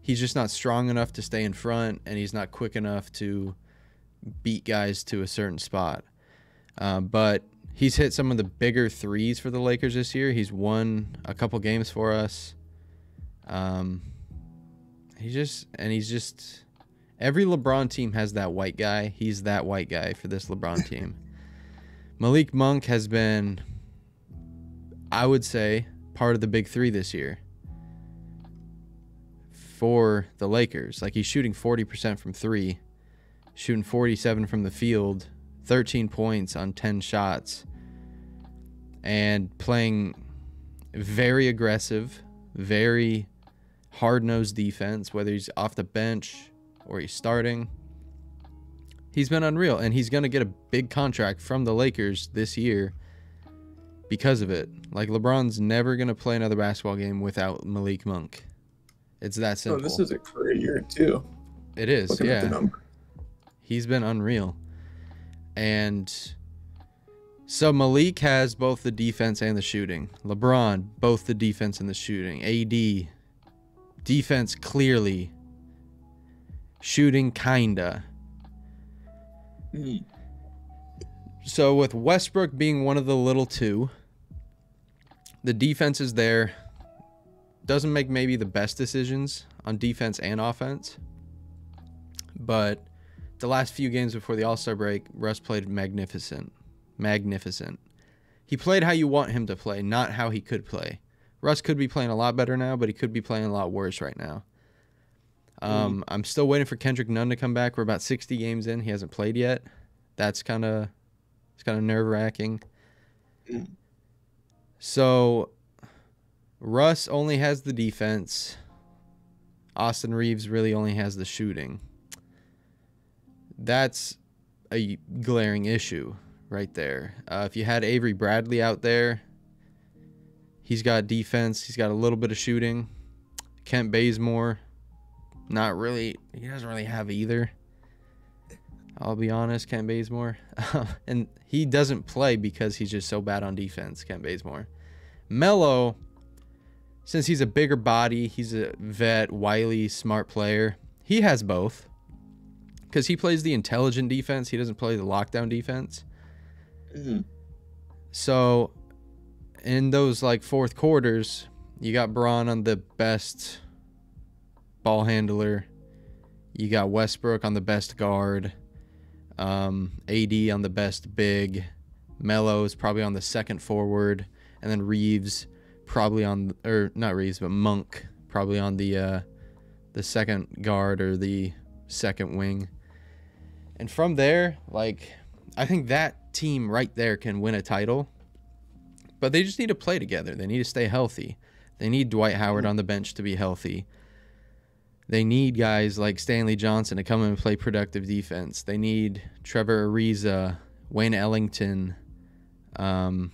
He's just not strong enough to stay in front, and he's not quick enough to beat guys to a certain spot. Uh, but he's hit some of the bigger threes for the Lakers this year. He's won a couple games for us. Um, he just and he's just every LeBron team has that white guy. He's that white guy for this LeBron team. Malik Monk has been, I would say, part of the big three this year for the Lakers. Like he's shooting 40% from three, shooting 47 from the field, 13 points on 10 shots, and playing very aggressive, very hard nosed defense, whether he's off the bench or he's starting. He's been unreal, and he's going to get a big contract from the Lakers this year because of it. Like, LeBron's never going to play another basketball game without Malik Monk. It's that oh, So simple. this is a career year too. it is, Looking yeah. He's been unreal. And so Malik has both the defense and the shooting. LeBron, both the defense and the shooting. AD, defense clearly. Shooting, kinda. Mm. So with Westbrook being one of the little two, the defense is there. Doesn't make maybe the best decisions on defense and offense. But the last few games before the All-Star break, Russ played magnificent. Magnificent. He played how you want him to play, not how he could play. Russ could be playing a lot better now, but he could be playing a lot worse right now. Um, I'm still waiting for Kendrick Nunn to come back. We're about 60 games in. He hasn't played yet. That's kind of it's kind of nerve wracking. Mm. So Russ only has the defense. Austin Reeves really only has the shooting. That's a glaring issue right there. Uh, if you had Avery Bradley out there, he's got defense. He's got a little bit of shooting. Kent Bazemore, not really. He doesn't really have either. I'll be honest, Ken Bazemore. and he doesn't play because he's just so bad on defense, Ken Bazemore. Melo, since he's a bigger body, he's a vet, wily, smart player. He has both. Because he plays the intelligent defense, he doesn't play the lockdown defense. Mm. So, in those like fourth quarters, you got Braun on the best ball handler. You got Westbrook on the best guard. Um, AD on the best big. Melo is probably on the second forward, and then Reaves probably on or not Reaves but Monk probably on the uh, the second guard or the second wing. And from there, like I think that team right there can win a title. But they just need to play together. They need to stay healthy. They need Dwight Howard on the bench to be healthy. They need guys like Stanley Johnson to come in and play productive defense. They need Trevor Ariza, Wayne Ellington. Um,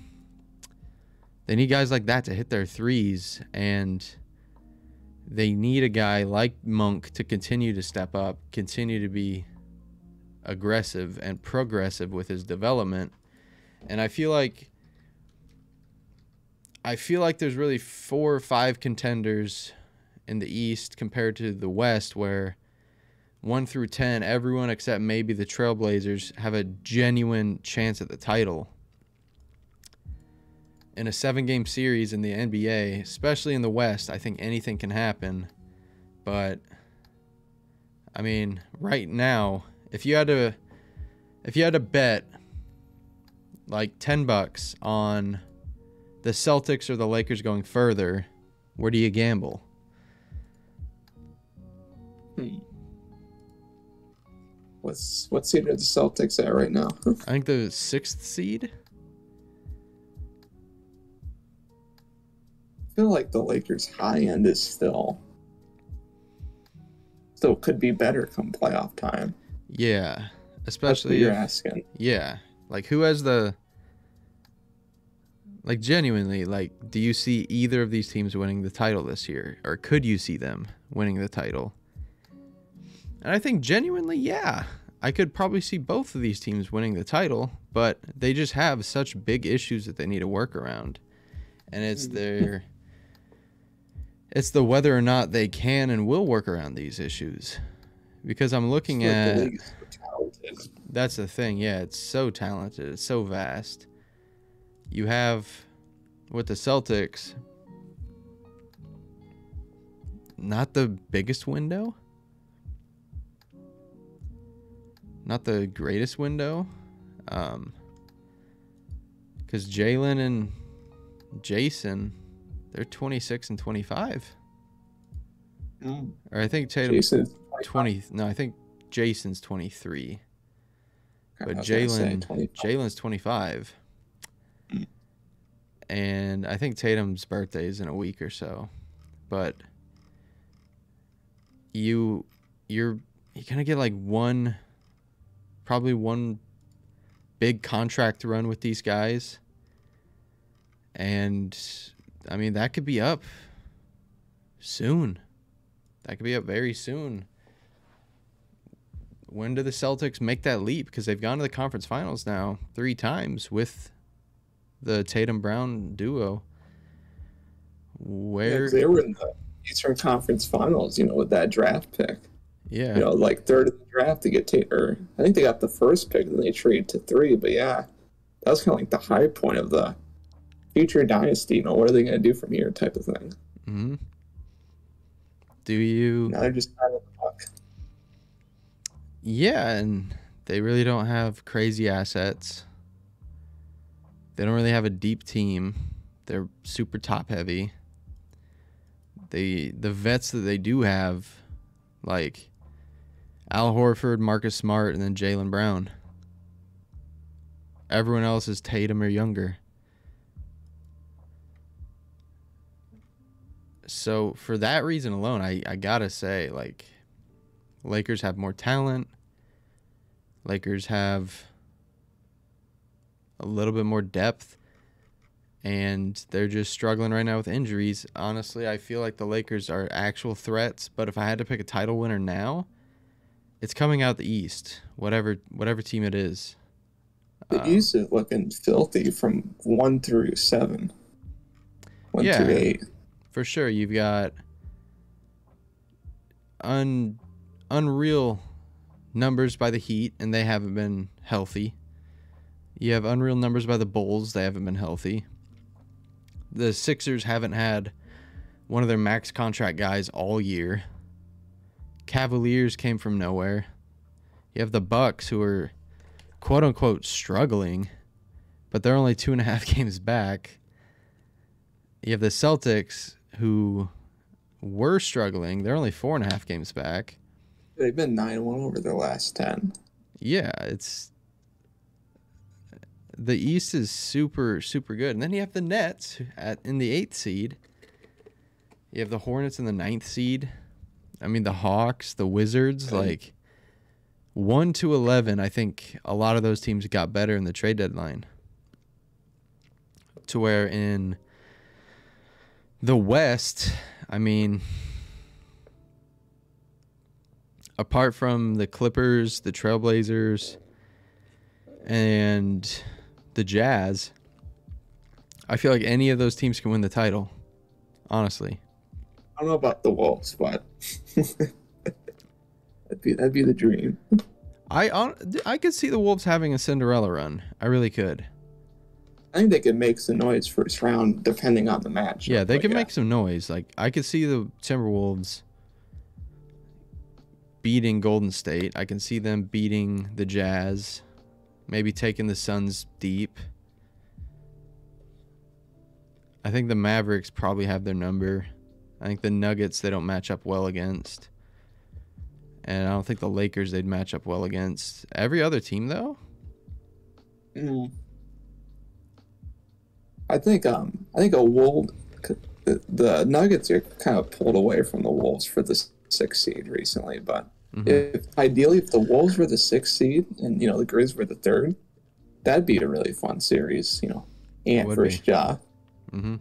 they need guys like that to hit their threes, and they need a guy like Monk to continue to step up, continue to be aggressive and progressive with his development. And I feel like I feel like there's really four or five contenders in the East compared to the West where 1 through 10 everyone except maybe the Trailblazers have a genuine chance at the title. In a 7-game series in the NBA, especially in the West, I think anything can happen. But I mean, right now, if you had to if you had to bet like 10 bucks on the Celtics or the Lakers going further, where do you gamble? Hmm. What's what seed are the Celtics at right now? I think the sixth seed. I feel like the Lakers' high end is still still could be better come playoff time. Yeah, That's what especially you're if- asking. yeah, like who has the like genuinely like do you see either of these teams winning the title this year or could you see them winning the title? And I think genuinely, yeah. I could probably see both of these teams winning the title, but they just have such big issues that they need to work around. And it's their it's the whether or not they can and will work around these issues. Because I'm looking like at the so that's the thing. Yeah, it's so talented. It's so vast. You have with the Celtics not the biggest window. Not the greatest window. Um cuz Jaylen and Jayson they're 26 and 25. Mm. Or I think Tatum Jayson's 20 No, I think Jayson's 23. But Jaylen, 25. Jaylen's 25. Mm. And I think Tatum's birthday is in a week or so. But you you're you're going to get like one probably one big contract run with these guys. And I mean, that could be up soon. That could be up very soon when do the Celtics make that leap? Because they've gone to the conference finals now three times with the Tatum Brown duo. Yeah, they were in the Eastern Conference Finals, you know, with that draft pick. Yeah, You know, like third in the draft to get Tater. I think they got the first pick and they traded to three, but yeah, that was kind of like the high point of the future dynasty. You know, what are they going to do from here, type of thing. Mm-hmm. do you? Now they're just the. Yeah, and they really don't have crazy assets. They don't really have a deep team. They're super top heavy. They the vets that they do have, like Al Horford, Marcus Smart, and then Jaylen Brown. Everyone else is Tatum or younger. So for that reason alone, I, I gotta say, like, Lakers have more talent. Lakers have a little bit more depth. And they're just struggling right now with injuries. Honestly, I feel like the Lakers are actual threats. But if I had to pick a title winner now, it's coming out the East. Whatever whatever team it is. The Uh, East is looking filthy from one through seven. One Yeah. through eight. for sure you've got un unreal numbers by the Heat and they haven't been healthy. You have unreal numbers by the Bulls, they haven't been healthy. The Sixers haven't had one of their max contract guys all year. Cavaliers came from nowhere. You have the Bucks who are quote unquote struggling, but they're only two and a half games back. You have the Celtics who were struggling. They're only four and a half games back. They've been nine one over their last ten. Yeah, it's the East is super super good, and then you have the Nets at in the eighth seed. You have the Hornets in the ninth seed. I mean the Hawks, the Wizards, like one to eleven. I think a lot of those teams got better in the trade deadline. To where in the West, I mean, apart from the Clippers, the Trailblazers, and the Jazz, I feel like any of those teams can win the title. Honestly, I don't know about the Wolves, but that'd be that'd be the dream. I I could see the Wolves having a Cinderella run. I really could. I think they could make some noise first round, depending on the match. Yeah, they could make some noise. Like I could see the Timberwolves beating Golden State. I can see them beating the Jazz, maybe taking the Suns deep. I think the Mavericks probably have their number. I think the Nuggets they don't match up well against. And I don't think the Lakers they'd match up well against. Every other team though? Mm. I think um I think a Wolf the, the Nuggets are kind of pulled away from the Wolves for the sixth seed recently, but Mhm. if ideally if the Wolves were the sixth seed and you know the Grizz were the third, that'd be a really fun series. You know, Would versus Ja. Mm-hmm.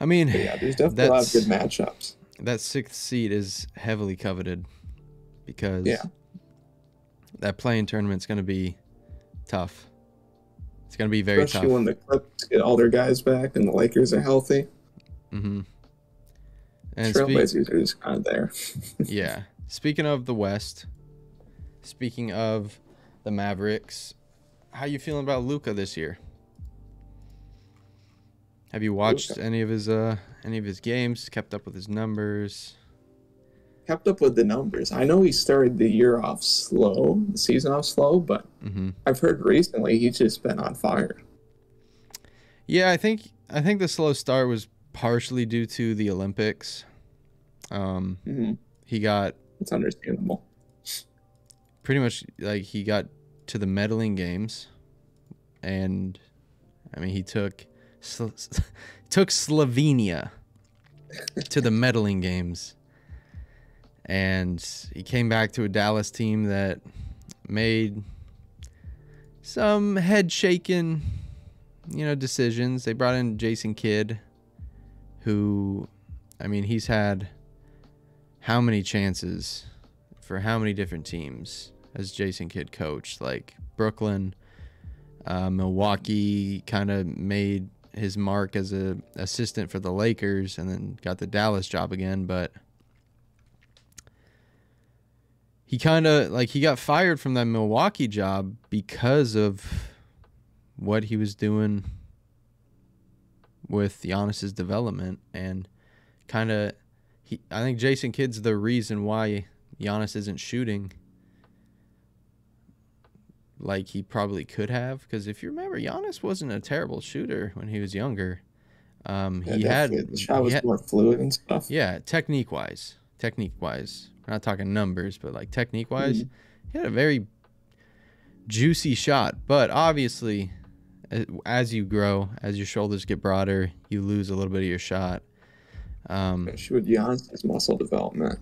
I mean, But yeah, there's definitely a lot of good matchups. that sixth seed is heavily coveted because Yeah. that play-in tournament's going to be tough. It's going to be very Especially tough. when the Clips get all their guys back and the Lakers are healthy. mm-hmm. And Trailblazers are just kind of there. yeah, speaking of the West, speaking of the Mavericks, how you feeling about Luka this year? Have you watched any of his uh any of his games? Kept up with his numbers? Kept up with the numbers. I know he started the year off slow, the season off slow, but Mm-hmm. I've heard recently he's just been on fire. Yeah, I think I think the slow start was partially due to the Olympics. Um, hmm he got It's understandable. pretty much like he got to the medaling games, and I mean he took Sl- took Slovenia to the medaling games, and he came back to a Dallas team that made some head shaking, you know, decisions. They brought in Jason Kidd, who, I mean, he's had how many chances for how many different teams has Jason Kidd coached? Like Brooklyn, uh, Milwaukee, kind of made his mark as a assistant for the Lakers, and then got the Dallas job again. But he kind of like he got fired from that Milwaukee job because of what he was doing with Giannis's development and kind of he I think Jason Kidd's the reason why Giannis isn't shooting like he probably could have because if you remember Giannis wasn't a terrible shooter when he was younger. Um, Yeah, he had, the shot was had- more fluid and stuff. yeah, technique wise, technique wise. We're not talking numbers, but like technique wise, he had a very juicy shot. But obviously, as you grow, as your shoulders get broader, you lose a little bit of your shot. Um, Especially with Giannis' muscle development.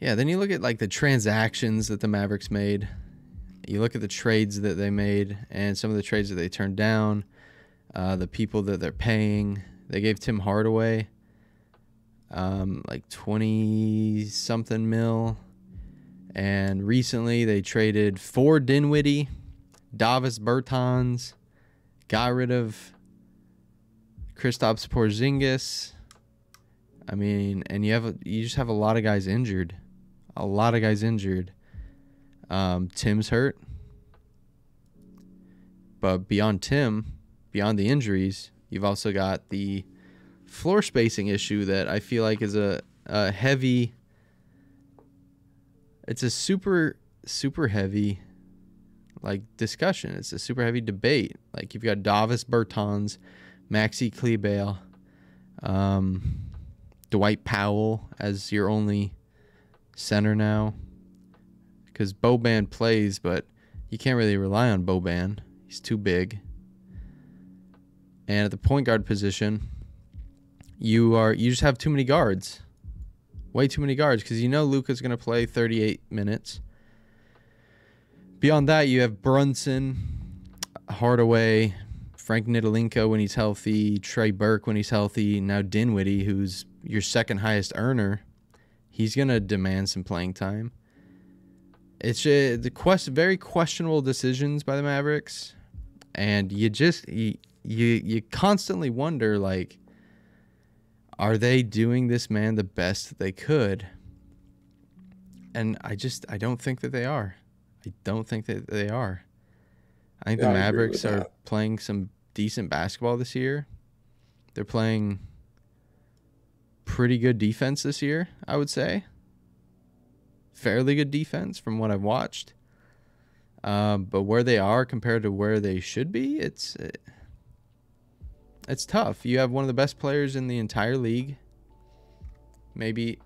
yeah, then you look at like the transactions that the Mavericks made. You look at the trades that they made and some of the trades that they turned down, uh, the people that they're paying. They gave Tim Hardaway um, like 20 something mil. And recently they traded for Dinwiddie, Davis Bertans, got rid of Kristaps Porzingis. I mean, and you have a, you just have a lot of guys injured, a lot of guys injured. Um, Tim's hurt, but beyond Tim, beyond the injuries, you've also got the floor spacing issue that I feel like is a, a heavy. It's a super super heavy like discussion. It's a super heavy debate. Like you've got Davis Bertans, Maxi Kleber, um, Dwight Powell as your only center now. Because Boban plays, but you can't really rely on Boban. He's too big. And at the point guard position, you are you just have too many guards. Way too many guards because you know Luka's going to play 38 minutes. Beyond that, you have Brunson, Hardaway, Frank Ntilikina when he's healthy, Trey Burke when he's healthy, now Dinwiddie, who's your second highest earner. He's going to demand some playing time. It's the quest very questionable decisions by the Mavericks, and you just you you, you constantly wonder like, are they doing this man the best they could? And I just I don't think that they are. I don't think that they are. I think Yeah, the Mavericks are that. playing some decent basketball this year. They're playing pretty good defense this year, I would say. Fairly good defense from what I've watched. Um, but where they are compared to where they should be, it's uh, it's tough. You have one of the best players in the entire league. Maybe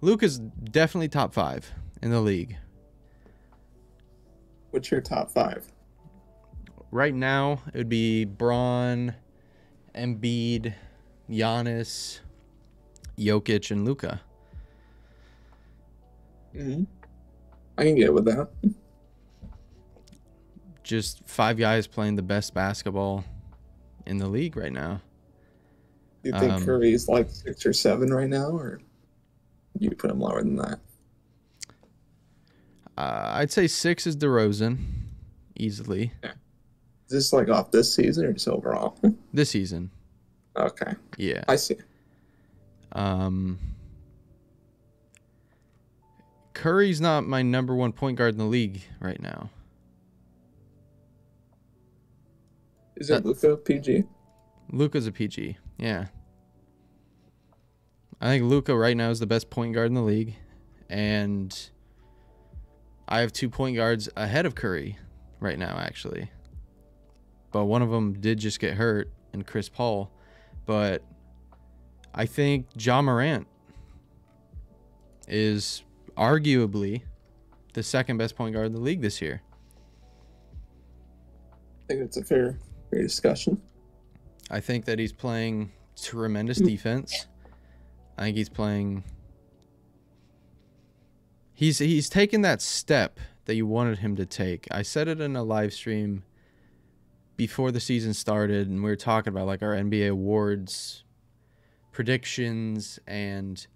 Luka's definitely top five in the league What's your top five? right now. It would be Bron, Embiid, Giannis, Jokic, and Luka. Mm-hmm. I can get with that. Just five guys playing the best basketball in the league right now. Do you think Um, Curry's like six or seven right now, or you put him lower than that? Uh, I'd say six is DeRozan, easily Is this like off this season or just overall? this season. okay, Yeah. I see. Um, Curry's not my number one point guard in the league right now. Is it That- Luka PG? Luka's a PG. Yeah. I think Luka right now is the best point guard in the league. And I have two point guards ahead of Curry right now, actually. But one of them did just get hurt, and Chris Paul. But I think Ja Morant is arguably the second best point guard in the league this year. I think it's a fair, fair discussion. I think that he's playing tremendous mm. defense. I think he's playing. He's he's taken that step that you wanted him to take. I said it in a live stream before the season started, and we were talking about like our NBA awards predictions, and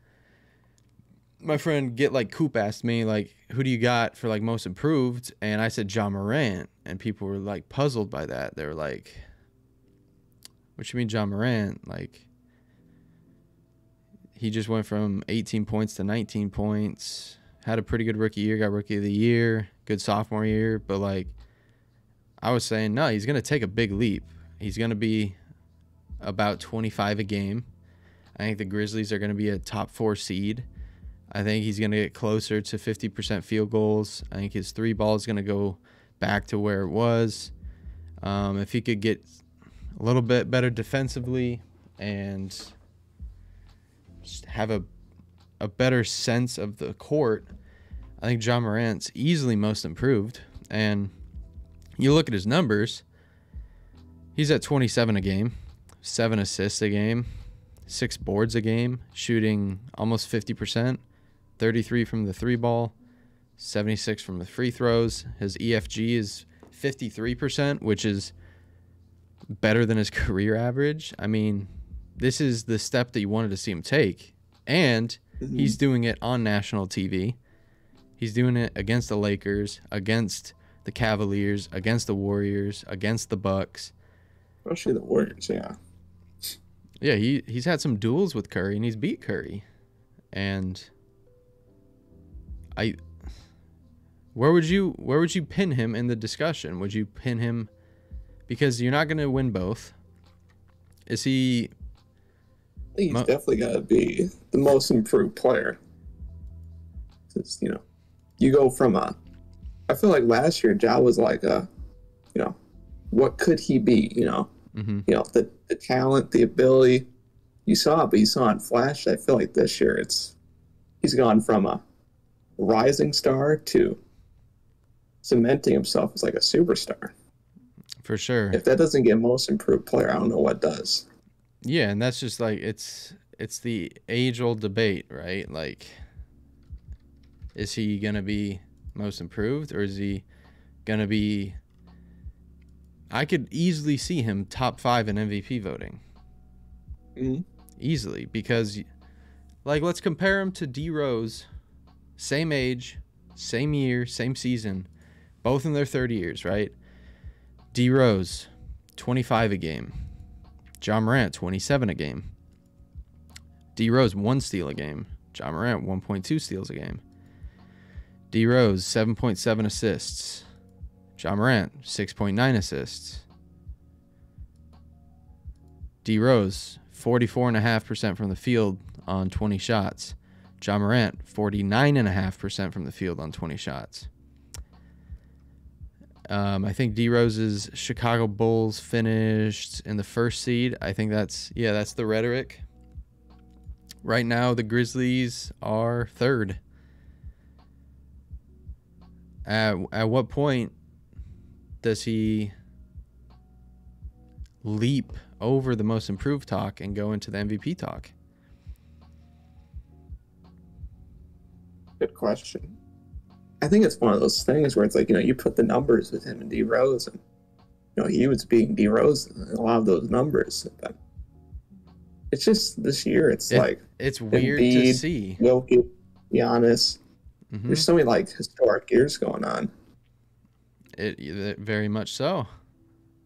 my friend Get Like Coop asked me like, "Who do you got for like most improved?" And I said Ja Morant, and people were like puzzled by that. They were like. What you mean, Ja Morant? Like, he just went from 18 points to 19 points. Had a pretty good rookie year, got rookie of the year, good sophomore year. But, like, I was saying, no, he's to take a big leap. He's to be about 25 a game. I think the Grizzlies are to be a top four seed. I think he's going to get closer to 50% field goals. I think his three ball is going to go back to where it was. Um, if he could get a little bit better defensively and just have a a better sense of the court, I think Ja Morant's easily most improved. And you look at his numbers, he's at 27 a game, seven assists a game, six boards a game, shooting almost 50%, 33 from the three ball, 76 from the free throws. His EFG is 53%, which is better than his career average. I mean, this is the step that you wanted to see him take. And mm-hmm. he's doing it on national TV. He's doing it against the Lakers, against the Cavaliers, against the Warriors, against the Bucks. Especially the Warriors, yeah. Yeah, he he's had some duels with Curry and he's beat Curry. And I where would you where would you pin him in the discussion? Would you pin him because you're not going to win both? Is he he's Mo- definitely got to be the most improved player. 'Cause, you know, you go from a I feel like last year Ja was like a, you know, what could he be? You know, hmm you know the the talent, the ability. You saw it, but you saw it flash. I feel like this year it's he's gone from a rising star to cementing himself as like a superstar. For sure. If that doesn't get most improved player, I don't know what does. Yeah, and that's just like it's it's the age old debate, right? Like is he gonna be most improved or is he gonna be I could easily see him top five in MVP voting. Mhm. Easily. Because like let's compare him to D Rose. Same age, same year, same season, both in their 30 years, right? D Rose, 25 a game. Ja Morant, 27 a game. D Rose, one steal a game. Ja Morant, 1.2 steals a game. D Rose, 7.7 assists. Ja Morant, 6.9 assists. D Rose, 44.5% from the field on 20 shots. Ja Morant, 49.5% from the field on 20 shots. Um, I think D Rose's Chicago Bulls finished in the first seed. I think that's yeah, that's the rhetoric. Right now, the Grizzlies are third. At at what point does he leap over the most improved talk and go into the MVP talk? Good question. I think it's one of those things where it's like, you know, you put the numbers with him and D Rose, and, you know, he was being D Rose in a lot of those numbers. But it's just this year, it's It- like It's weird to Embiid, see. Jokic, Giannis. Mhm. There's so many like historic years going on. It, it very much so,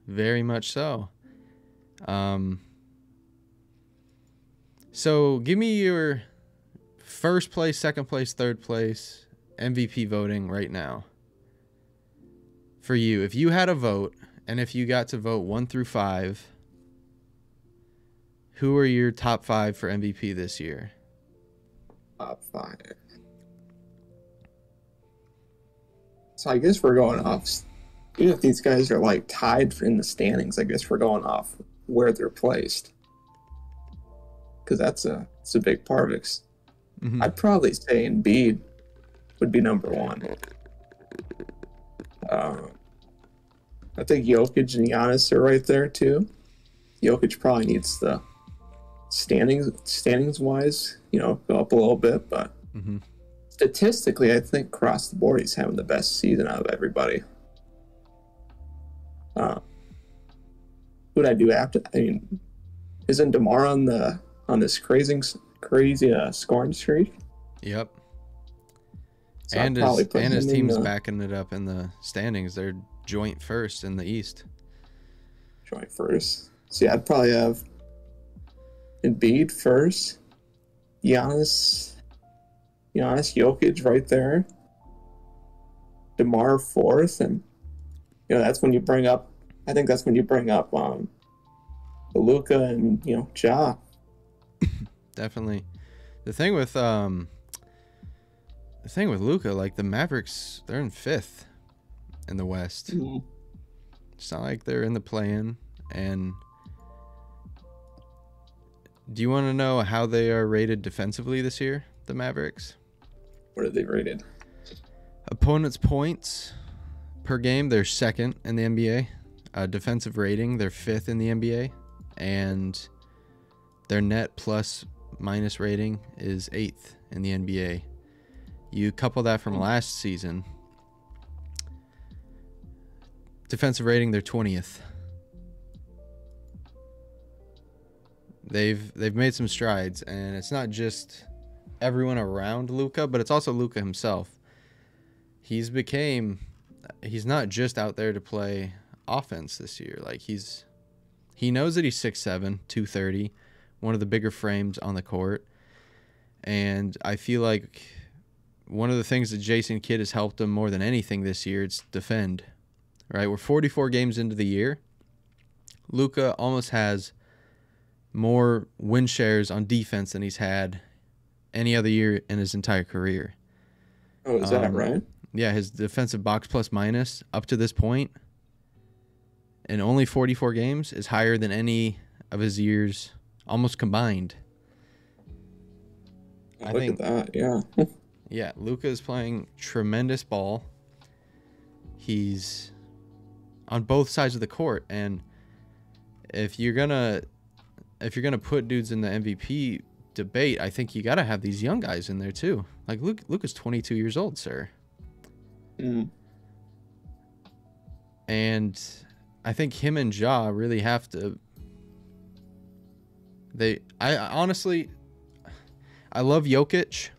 very much so. Um. So give me your first place, second place, third place MVP voting right now. For you, if you had a vote, and if you got to vote one through five, who are your top five for MVP this year? Top five. So I guess we're going off. Even if these guys are like tied in the standings, I guess we're going off where they're placed. Because that's a it's a big part of Mhm. I'd probably say Embiid would be number one. Uh, I think Jokic and Giannis are right there too. Jokic probably needs the standings standings wise, you know, go up a little bit, but Mhm. statistically, I think across the board he's having the best season out of everybody. Uh, who'd I do after? I mean, isn't DeMar on the on this crazy crazy uh, scoring streak? Yep. So and his and his team's the backing it up in the standings. They're joint first in the East. joint first. See, I'd probably have Embiid first, Giannis, Giannis, Jokic right there, DeMar fourth, and you know that's when you bring up. I think that's when you bring up um, Luka and you know Ja. Definitely. The thing with um the thing with Luka, like the Mavericks, they're in fifth in the West. It's not like they're in the play-in. And do you want to know how they are rated defensively this year? The Mavericks. What are they rated? Opponents' points per game, they're second in the NBA. Uh, defensive rating, they're fifth in the NBA, and their net plus minus rating is eighth in the NBA. You couple that from hmm. last season. Defensive rating, they're twentieth. They've they've made some strides, and it's not just everyone around Luka, but it's also Luka himself. He's became he's not just out there to play offense this year. Like he's he knows that he's 6'7, 230, one of the bigger frames on the court. And I feel like one of the things that Jason Kidd has helped him more than anything this year it's defend. Right? We're 44 games into the year. Luka almost has more win shares on defense than he's had any other year in his entire career. Oh, is that Um, right? yeah, his defensive box plus minus up to this point in only 44 games is higher than any of his years almost combined. I Look think- at that. Yeah. Yeah, Luka is playing tremendous ball. He's on both sides of the court and if you're to if you're to put dudes in the MVP debate, I think you got to have these young guys in there too. Like Luke Luka's 22 years old, sir. Mm. And I think him and Ja really have to. They, I I honestly, I love Jokic.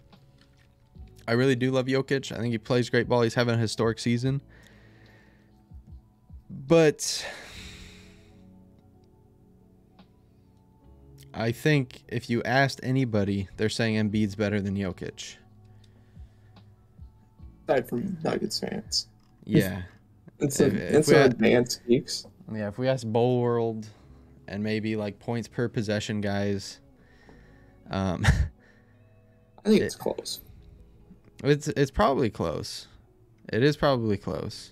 I really do love Jokic. I think he plays great ball. He's having a historic season. But I think if you asked anybody, they're saying Embiid's better than Jokic. Aside from Nuggets fans. Yeah. It's, a, if it's had- advanced geeks. Yeah, if we ask Bowl World and maybe like points per possession guys, um, I think It- it's close. it's it's probably close. It is probably close.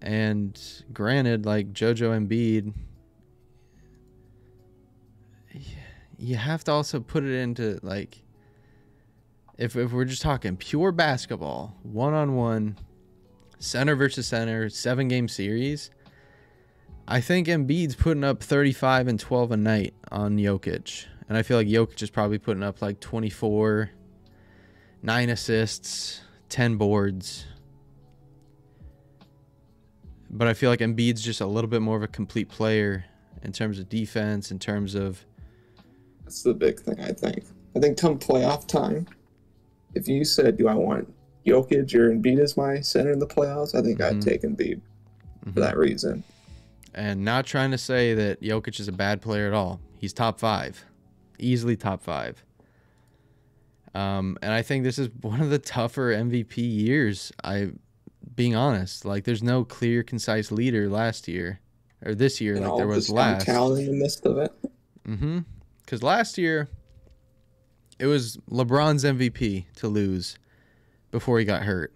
And granted, like JoJo Embiid, you have to also put it into like, if if we're just talking pure basketball, one on one, center versus center, seven game series. I think Embiid's putting up 35 and 12 a night on Jokic. And I feel like Jokic is probably putting up like 24, nine assists, 10 boards. But I feel like Embiid's just a little bit more of a complete player in terms of defense, in terms of That's the big thing, I think. I think come playoff time, if you said, do I want Jokic or Embiid as my center in the playoffs, I think Mhm. I'd take Embiid for that reason. And not trying to say that Jokic is a bad player at all. He's top five, easily top five. Um, and I think this is one of the tougher MVP years. I, being honest, like there's no clear, concise leader last year, or this year, And like there was last. talent in the midst of it. Mm-hmm. Because last year, it was LeBron's MVP to lose before he got hurt.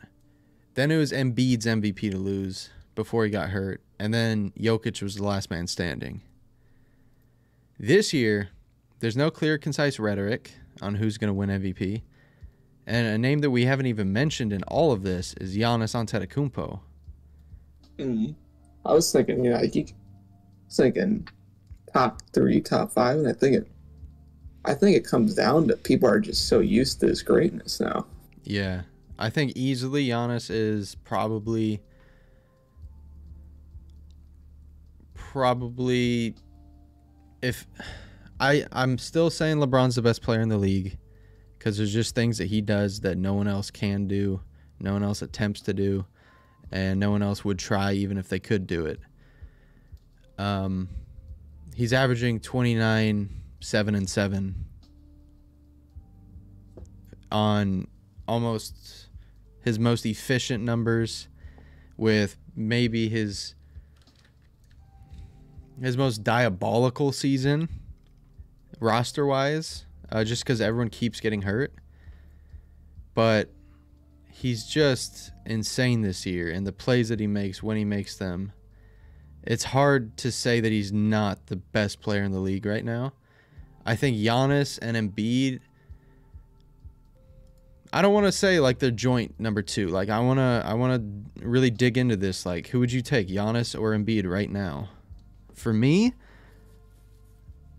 Then it was Embiid's MVP to lose before he got hurt. And then Jokic was the last man standing. This year, there's no clear, concise rhetoric on who's going to win MVP. And a name that we haven't even mentioned in all of this is Giannis Antetokounmpo. Mm. I was thinking, yeah, he, I was thinking top three, top five, and I think it, I think it comes down to people are just so used to his greatness now. Yeah. I think easily Giannis is probably probably if I I'm still saying LeBron's the best player in the league cuz there's just things that he does that no one else can do, no one else attempts to do, and no one else would try even if they could do it. Um he's averaging 29 7 and 7 on almost his most efficient numbers with maybe his his most diabolical season roster wise uh, just because everyone keeps getting hurt but he's just insane this year and the plays that he makes when he makes them it's hard to say that he's not the best player in the league right now i think Giannis and Embiid I don't want to say like they're joint number two. Like I want to, I want to really dig into this. Like, who would you take, Giannis or Embiid, right now? For me,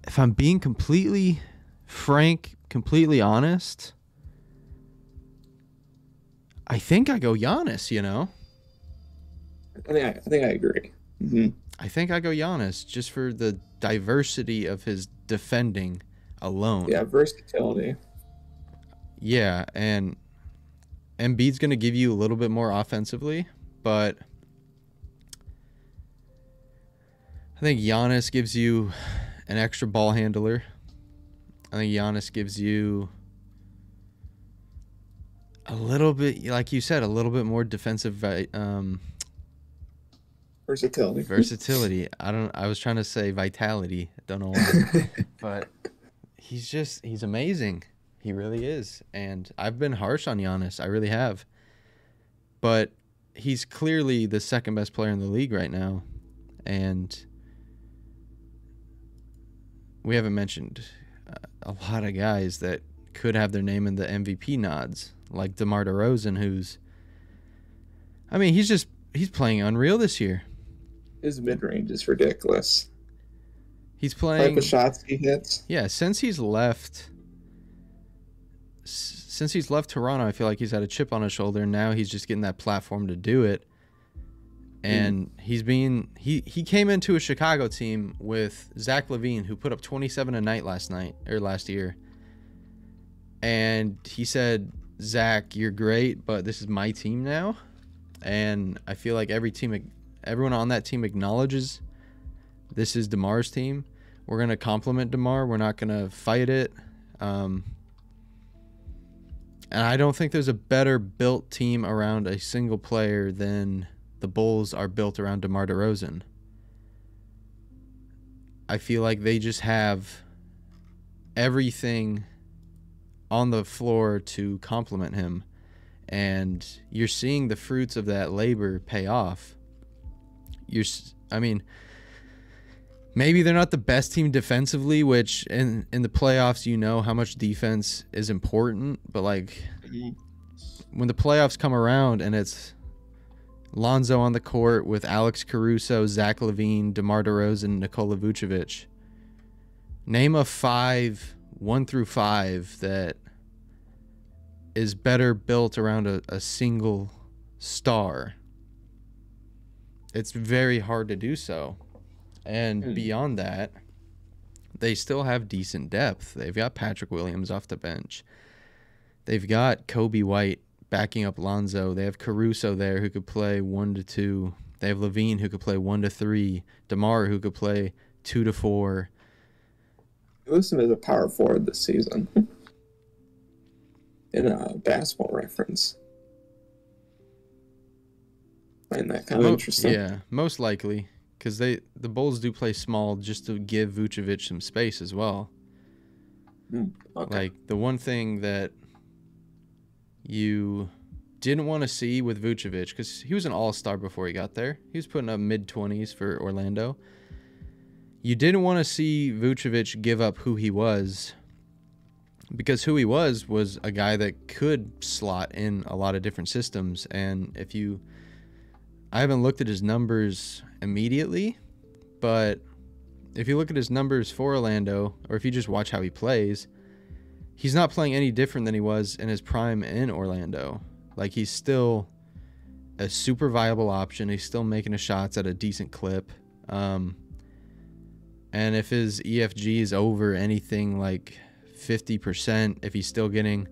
if I'm being completely frank, completely honest, I think I go Giannis. You know, I think I, I think I agree. hmm I think I go Giannis just for the diversity of his defending alone. Yeah, versatility. Yeah, and Embiid's going to give you a little bit more offensively, but I think Giannis gives you an extra ball handler. I think Giannis gives you a little bit, like you said, a little bit more defensive um, Versatility. versatility. I don't. I was trying to say vitality. I don't know why, but he's just he's amazing. He really is, and I've been harsh on Giannis. I really have. but he's clearly the second best player in the league right now, and we haven't mentioned uh, a lot of guys that could have their name in the MVP nods, like DeMar DeRozan, who's, I mean, he's just he's playing unreal this year. His mid range is ridiculous. He's playing, of shots he hits. yeah. Since he's left, since he's left Toronto, I feel like he's had a chip on his shoulder. and Now he's just getting that platform to do it, and he's being he he came into a Chicago team with Zach LaVine, who put up 27 a night last night or last year, and he said, "Zach, you're great, but this is my team now," and I feel like every team, everyone on that team acknowledges this is DeMar's team. We're gonna compliment DeMar. We're not gonna fight it. Um, and I don't think there's a better built team around a single player than the Bulls are built around DeMar DeRozan. I feel like they just have everything on the floor to complement him. And you're seeing the fruits of that labor pay off. You're, I mean, maybe they're not the best team defensively, which in in the playoffs you know how much defense is important, but like mm. when the playoffs come around and it's Lonzo on the court with Alex Caruso, Zach LaVine, DeMar DeRozan, Nikola Vucevic. Name a five, one through five, that is better built around a, a single star. It's very hard to do so. And Hmm. beyond that, they still have decent depth. They've got Patrick Williams off the bench. They've got Coby White backing up Lonzo. They have Caruso there who could play one to two. They have LaVine who could play one to three. DeMar who could play two to four. Listen as a power forward this season. In a basketball reference. Find that kind of Mo- interesting. Yeah, most likely because they the Bulls do play small just to give Vucevic some space as well. Hmm, okay. Like the one thing that you didn't want to see with Vucevic because he was an all star before he got there. He was putting up mid 20s for Orlando. You didn't want to see Vucevic give up who he was because who he was was a guy that could slot in a lot of different systems. And if you, I haven't looked at his numbers immediately, but if you look at his numbers for Orlando, or if you just watch how he plays, he's not playing any different than he was in his prime in Orlando. Like he's still a super viable option. He's still making his shots at a decent clip. Um, and if his EFG is over anything like 50%, if he's still getting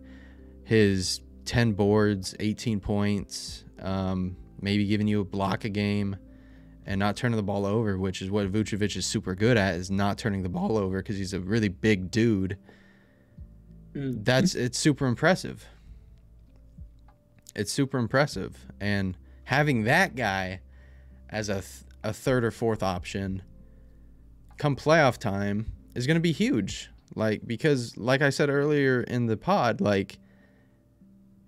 his 10 boards, 18 points, um, maybe giving you a block a game, and not turning the ball over, which is what Vucevic is super good at, is not turning the ball over because he's a really big dude. Mm. That's it's super impressive. It's super impressive, and having that guy as a th- a third or fourth option come playoff time is going to be huge. Like because like I said earlier in the pod, like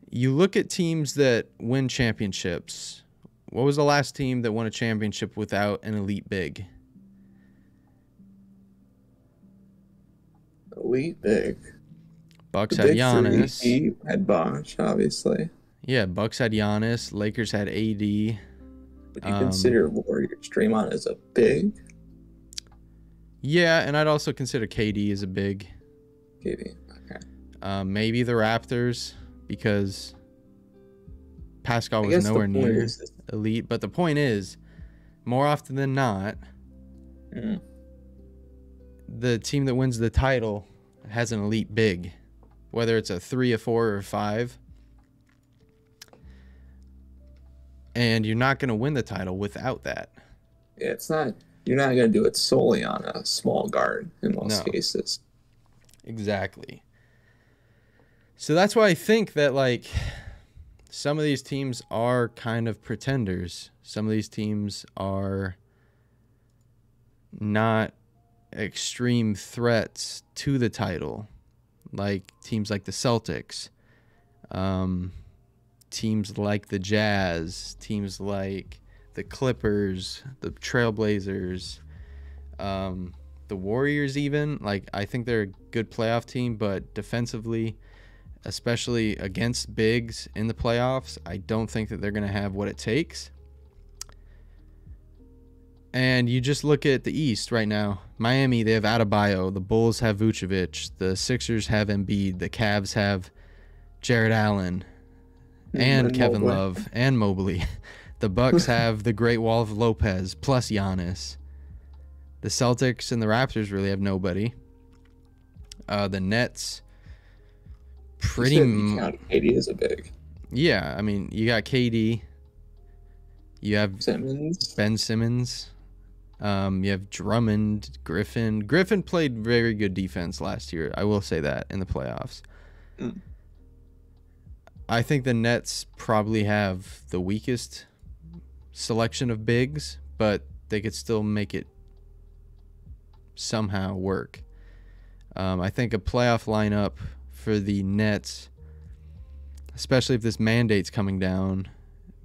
you look at teams that win championships. What was the last team that won a championship without an elite big? Elite big. Bucks The had Giannis. had Bosh, obviously. Yeah, Bucks had Giannis. Lakers had AD. Would you Um, consider Warriors Draymond as a big? Yeah, and I'd also consider KD as a big. KD. Okay. Um, maybe the Raptors because Pascal was nowhere near is- elite. But the point is, more often than not, Mm. the team that wins the title has an elite big, whether it's a three, a four, or a five. And you're not going to win the title without that. Yeah, it's not. You're not going to do it solely on a small guard in most No. cases. Exactly. So that's why I think that like some of these teams are kind of pretenders. Some of these teams are not extreme threats to the title, like teams like the Celtics, um, teams like the Jazz, teams like the Clippers, the Trailblazers, um, the Warriors, even. Like, I think they're a good playoff team, but defensively, especially against bigs in the playoffs, I don't think that they're going to have what it takes. And you just look at the East right now. Miami, they have Adebayo. The Bulls have Vucevic. The Sixers have Embiid. The Cavs have Jarrett Allen and, And Kevin Mobley. Love and Mobley. The Bucks have the Great Wall of Lopez plus Giannis. The Celtics and the Raptors really have nobody. Uh, the Nets, pretty You said m- you count KD as a big. yeah. I mean, you got KD. You have Simmons. Ben Simmons. Um, you have Drummond, Griffin. Griffin played very good defense last year. I will say that in the playoffs. Mm. I think the Nets probably have the weakest selection of bigs, but they could still make it somehow work. Um, I think a playoff lineup for the Nets, especially if this mandate's coming down,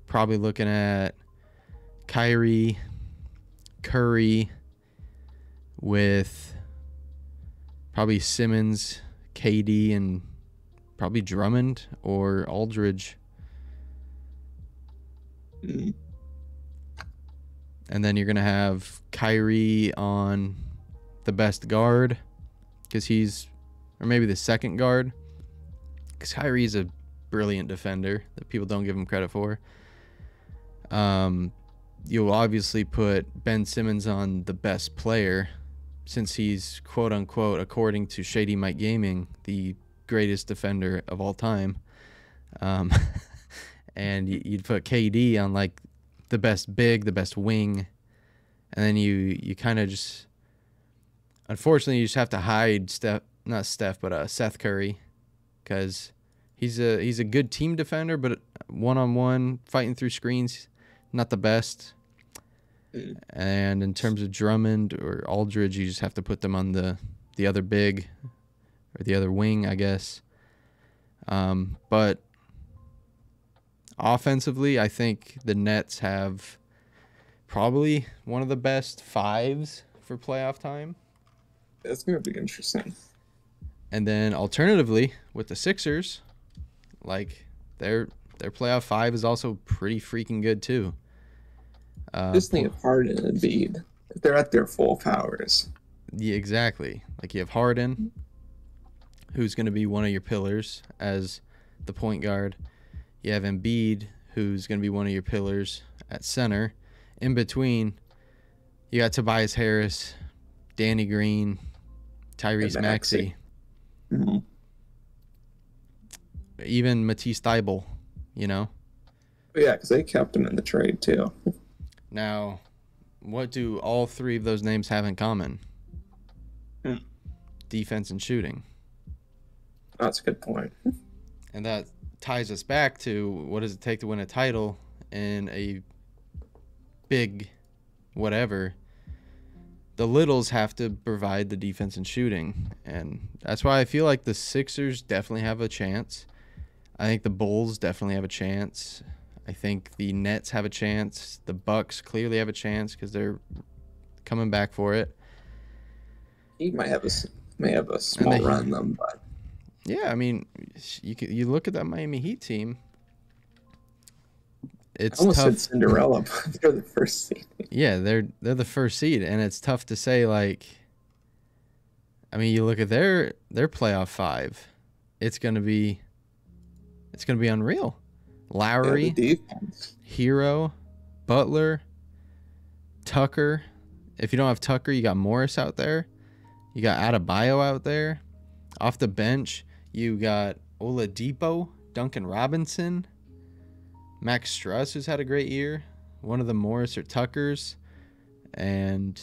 probably looking at Kyrie, Curry, with probably Simmons, KD, and probably Drummond or Aldridge. And then you're going to have Kyrie on the best guard because he's, or maybe the second guard because Kyrie's a brilliant defender that people don't give him credit for. Um, you'll obviously put Ben Simmons on the best player since he's quote unquote, according to Shady Mike Gaming, the greatest defender of all time. Um, and you'd put KD on like the best big, the best wing, and then you you kind of just unfortunately you just have to hide Steph, not Steph, but uh, Seth Curry, because he's a he's a good team defender, but one on one fighting through screens, not the best. And in terms of Drummond or Aldridge, you just have to put them on the the other big or the other wing, I guess. Um, but offensively, I think the Nets have probably one of the best fives for playoff time. That's gonna be interesting. And then alternatively, with the Sixers, like their their playoff five is also pretty freaking good too. Uh, Just think of Harden and Embiid. If they're at their full powers. Yeah, exactly. Like you have Harden, who's going to be one of your pillars as the point guard. You have Embiid, who's going to be one of your pillars at center. In between, you got Tobias Harris, Danny Green, Tyrese Maxey, Maxey. Mhm. even Matisse Thybulle, you know? Yeah, because they kept him in the trade too. Now, what do all three of those names have in common? Hmm. Defense and shooting. That's a good point. And that ties us back to what does it take to win a title in a big whatever. The littles have to provide the defense and shooting. And that's why I feel like the Sixers definitely have a chance. I think the Bulls definitely have a chance. I think the Nets have a chance. The Bucks clearly have a chance because they're coming back for it. He might have a may have a small they- run them, but Yeah, I mean, you can, you look at that Miami Heat team. It's I almost tough. said Cinderella, but they're the first seed. Yeah, they're they're the first seed, and it's tough to say. Like, I mean, you look at their their playoff five, it's gonna be, it's gonna be unreal. Lowry. Herro, Butler, Tucker. If you don't have Tucker, you got Morris out there. You got Adebayo out there. Off the bench, you got Oladipo, Duncan Robinson, Max Strus, who's had a great year. One of the Morris or Tuckers, and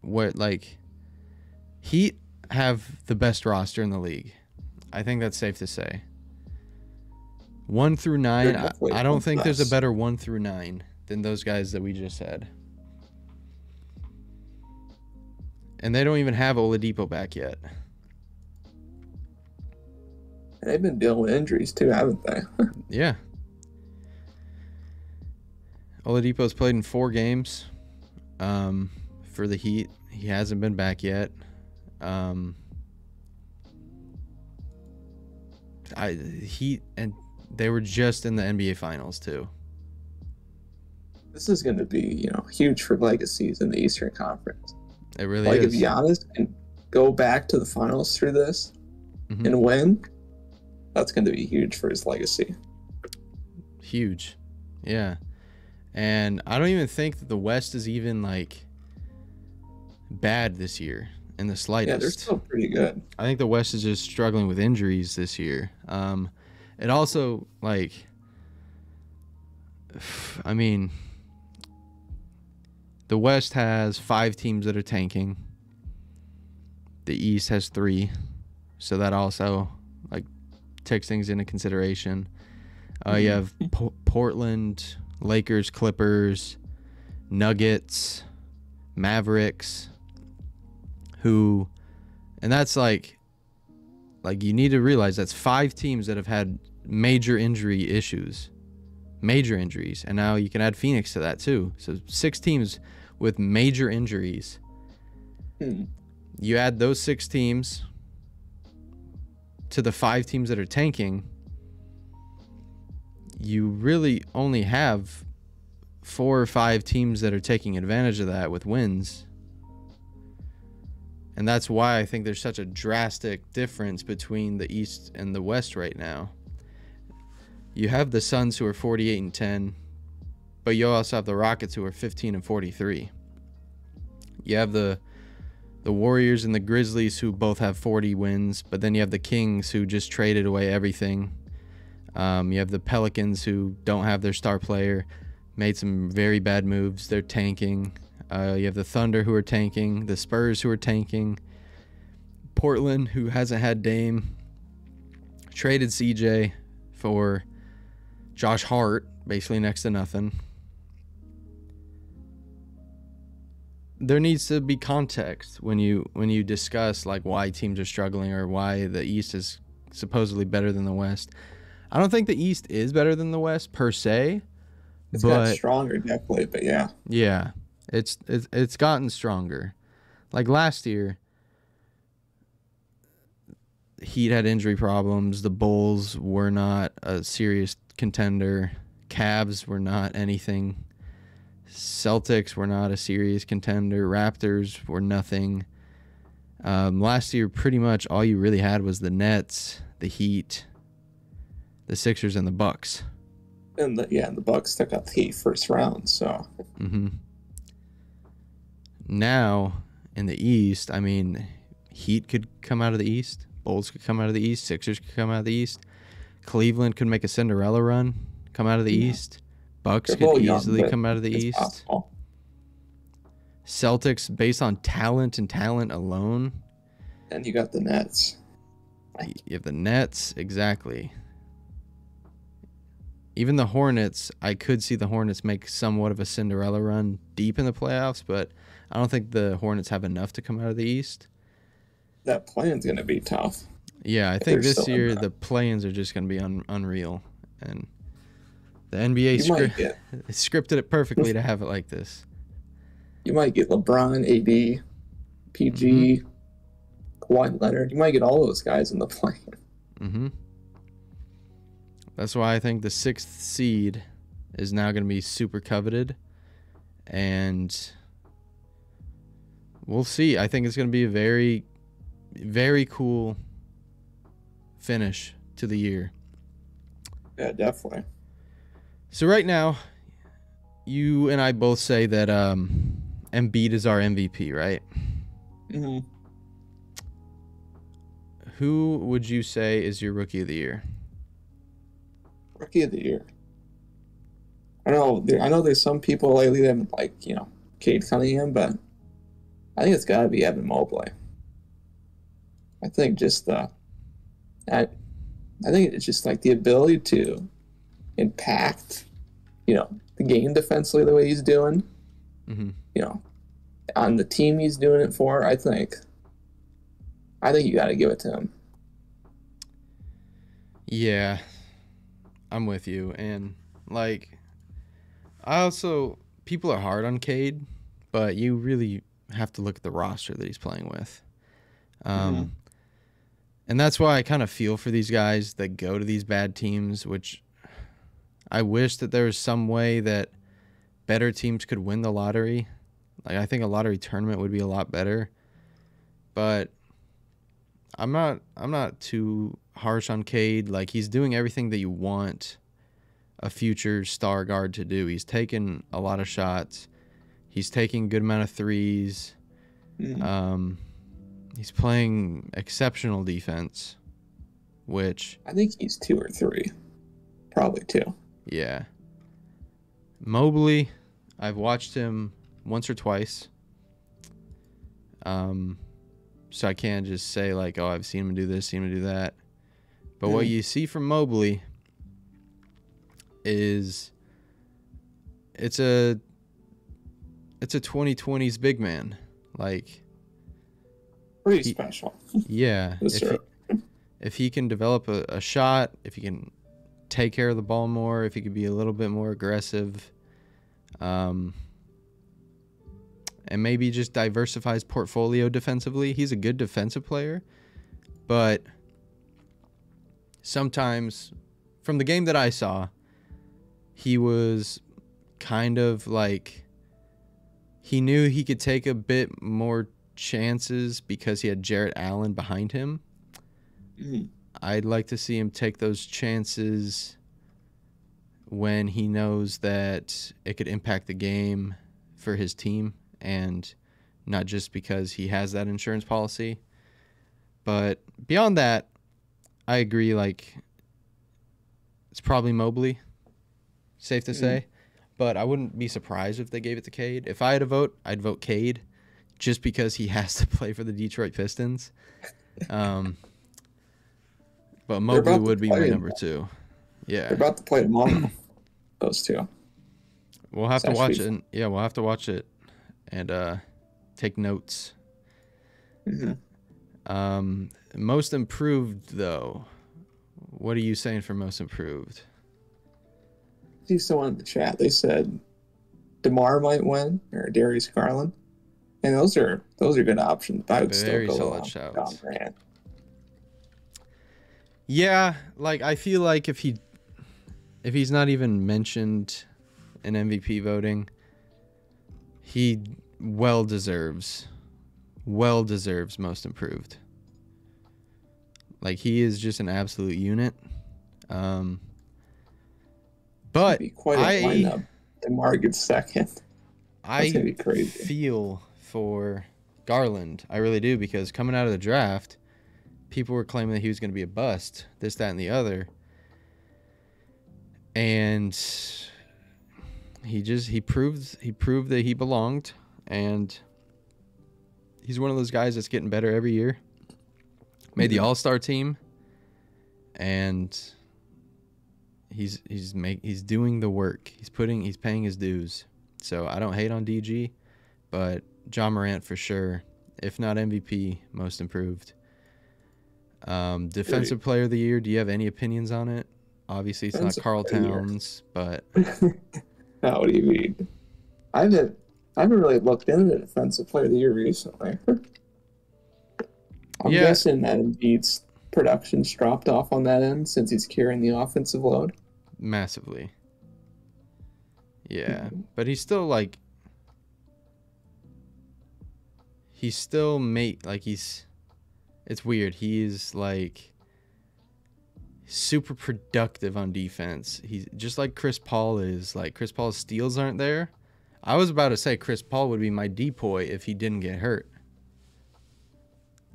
what like Heat have the best roster in the league. I think that's safe to say. One through nine, I, I don't think there's a better one through nine than those guys that we just had. And they don't even have Oladipo back yet. They've been dealing with injuries too, haven't they? Yeah. Oladipo's played in four games um, for the Heat. He hasn't been back yet. Um, I Heat and they were just in the NBA Finals too. this is going to be, you know, huge for legacies in the Eastern Conference. It really like is. if Giannis can go back to the finals through this Mhm. and win, that's going to be huge for his legacy. Huge. Yeah. And I don't even think that the West is even like bad this year in the slightest. Yeah, they're still pretty good. I think the West is just struggling with injuries this year. Um, it also like, I mean, the West has five teams that are tanking. The East has three, so that also like takes things into consideration. Uh, you have P- Portland, Lakers, Clippers, Nuggets, Mavericks, who, and that's like, like you need to realize that's five teams that have had major injury issues, major injuries, and now you can add Phoenix to that too. So six teams with major injuries. Hmm. You add those six teams to the five teams that are tanking. You really only have four or five teams that are taking advantage of that with wins. And that's why I think there's such a drastic difference between the East and the West right now. You have the Suns who are 48 and 10, but you also have the Rockets who are 15 and 43. You have the the Warriors and the Grizzlies who both have 40 wins, but then you have the Kings who just traded away everything. Um, you have the Pelicans who don't have their star player, made some very bad moves. They're tanking. Uh, you have the Thunder who are tanking, the Spurs who are tanking, Portland who hasn't had Dame, traded CJ for Josh Hart, basically next to nothing. There needs to be context when you when you discuss like why teams are struggling or why the East is supposedly better than the West. I don't think the East is better than the West per se, It's got but stronger, definitely, but yeah. yeah, it's it's it's gotten stronger. Like last year, Heat had injury problems. The Bulls were not a serious contender. Cavs were not anything. Celtics were not a serious contender. Raptors were nothing. Um, last year, pretty much all you really had was the Nets, the Heat, the Sixers, and the Bucks. And the, yeah, and the Bucks took out the Heat first round, so hmm Now in the East, I mean, Heat could come out of the East, Bulls could come out of the East, Sixers could come out of the East, Cleveland could make a Cinderella run, come out of the Yeah. East, Bucks They're could both young, easily come out of the East, possible. Celtics based on talent and talent alone. And you got the Nets. You have the Nets, exactly. Even the Hornets, I could see the Hornets make somewhat of a Cinderella run deep in the playoffs, but I don't think the Hornets have enough to come out of the East. That plan's going to be tough. Yeah, I think this year the play-ins are just going to be un- unreal, and the NBA scri- get scripted it perfectly to have it like this. you might get LeBron, AD, PG, Mm-hmm. Kawhi Leonard. You might get all those guys in the plan. hmm That's why I think the sixth seed is now going to be super coveted, and we'll see. I think it's going to be a very, very cool finish to the year. Yeah, definitely. So right now, you and I both say that um, Embiid is our MVP, right? hmm Who would you say is your rookie of the year? Rookie of the year. I know. I know. There's some people lately that like you know Cade Cunningham, but I think it's got to be Evan Mobley. I think just the, I, I think it's just like the ability to impact, you know, the game defensively the way he's doing. Mm-hmm. You know, on the team he's doing it for. I think. I think you got to give it to him. Yeah, I'm with you. And like, I also people are hard on Cade, but you really have to look at the roster that he's playing with. Um, Mhm. and that's why I kind of feel for these guys that go to these bad teams. Which I wish that there was some way that better teams could win the lottery. Like I think a lottery tournament would be a lot better, but I'm not. I'm not too harsh on Cade. Like he's doing everything that you want a future star guard to do. He's taking a lot of shots. He's taking a good amount of threes. Mhm. Um, he's playing exceptional defense, which I think he's two or three, probably two. yeah. Mobley, I've watched him once or twice. Um, so I can't just say like, oh, I've seen him do this, seen him do that. But what Mhm. you see from Mobley is it's a it's a 2020s big man. Like Pretty He- special. Yeah, Yes, if he, if he can develop a, a shot, if he can take care of the ball more, if he could be a little bit more aggressive, um, and maybe just diversify his portfolio defensively. He's a good defensive player, but sometimes, from the game that I saw, he was kind of like he knew he could take a bit more chances because he had Jarrett Allen behind him. Mhm. I'd like to see him take those chances when he knows that it could impact the game for his team and not just because he has that insurance policy. But beyond that, I agree like it's probably Mobley. Safe to Mhm. say. But I wouldn't be surprised if they gave it to Cade. If I had a vote, I'd vote Cade just because he has to play for the Detroit Pistons. Um, but Mobley would be my number in- two. They're about to play tomorrow. those two. we'll have It's to watch it. and- Yeah, we'll have to watch it and uh, take notes. Mhm. Um, most improved though. What are you saying for most improved? See someone in the chat. They said DeMar might win or Darius Garland, and those are those are good options. But I would Very still go solid on. Ja. Yeah, like I feel like if he if he's not even mentioned in MVP voting, he well deserves well deserves most improved. Like he is just an absolute unit. Um but Be quite a I- lineup. DeMar gets second. That's I gonna be crazy. feel for Garland. I really do because coming out of the draft, people were claiming that he was going to be a bust, this, that, and the other. And he just he proved he proved that he belonged, and he's one of those guys that's getting better every year. Made the. All Star team, and he's he's make he's doing the work. He's putting he's paying his dues. So I don't hate on DG, but Ja Morant for sure, if not MVP, most improved. Um, defensive player of the year. Do you have any opinions on it? Obviously, it's not Defensive Karl the year. Towns, but Now, what do you mean? I haven't I haven't really looked into the defensive player of the year recently. I'm Yeah. guessing that Embiid's production's dropped off on that end since he's carrying the offensive load. Massively. Yeah, Mhm. but he's still like he's still mate like he's it's weird. He's like super productive on defense. He's just like Chris Paul is. Like Chris Paul's steals aren't there. I was about to say Chris Paul would be my DPOY if he didn't get hurt.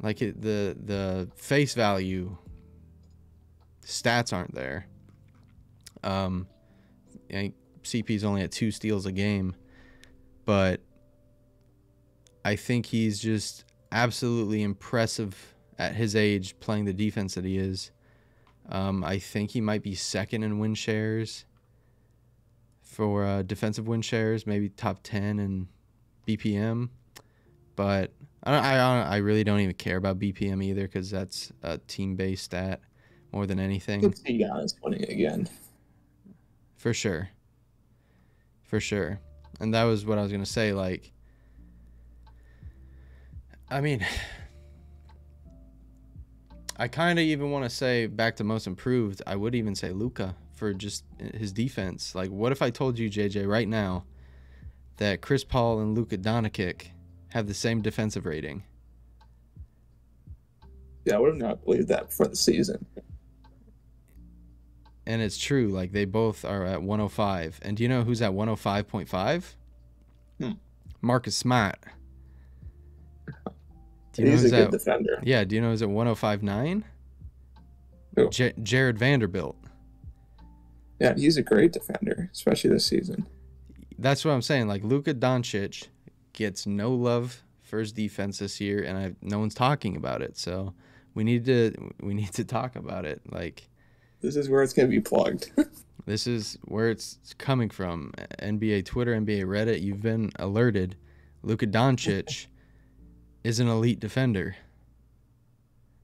Like it, the the face value stats aren't there. Um, CP's only at two steals a game, but I think he's just absolutely impressive at his age playing the defense that he is. Um, I think he might be second in win shares for uh, defensive win shares, maybe top 10 in BPM. But I, don't, I, don't- I really don't even care about BPM either because that's a team based stat. more than anything. could see Giannis winning again. For sure. For sure. And that was what I was going to say. Like, I mean, I kind of even want to say back to most improved. I would even say Luka for just eh, his defense. Like, what if I told you, JJ, right now that Chris Paul and Luka Doncic have the same defensive rating? Yeah, I would have not believed that before the season. And it's true. Like, they both are at 105. And do you know who's at 105.5? Hmm. Marcus Smart. Do you know He's a good at defender. Yeah, do you know who's at 105.9? J- Jarred Vanderbilt. Yeah, he's a great defender, especially this season. That's what I'm saying. Like Luka Doncic gets no love for his defense this year, and I no one's talking about it. So we need to we need to talk about it. Like This is where it's gonna be plugged. this is where it's coming from. NBA Twitter, NBA Reddit. You've been alerted. Luka Doncic is an elite defender.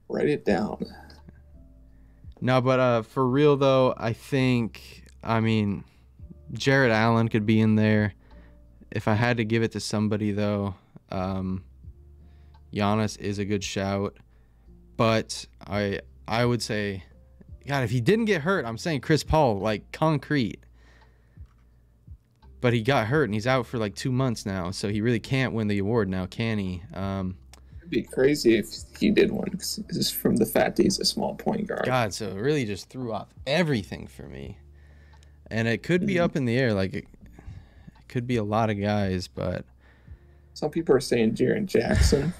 Write it down. No, but uh, for real though, I think I mean Jarrett Allen could be in there. If I had to give it to somebody though, um, Giannis is a good shout. But I I would say, God, if he didn't get hurt, I'm saying Chris Paul, like concrete. But he got hurt and he's out for like two months now, so he really can't win the award now, can he? Um, It'd be crazy if he did one, just from the fact that he's a small point guard. God, so it really just threw off everything for me. And it could be Mhm. up in the air, like it, it could be a lot of guys, but Some people are saying Jaren Jackson,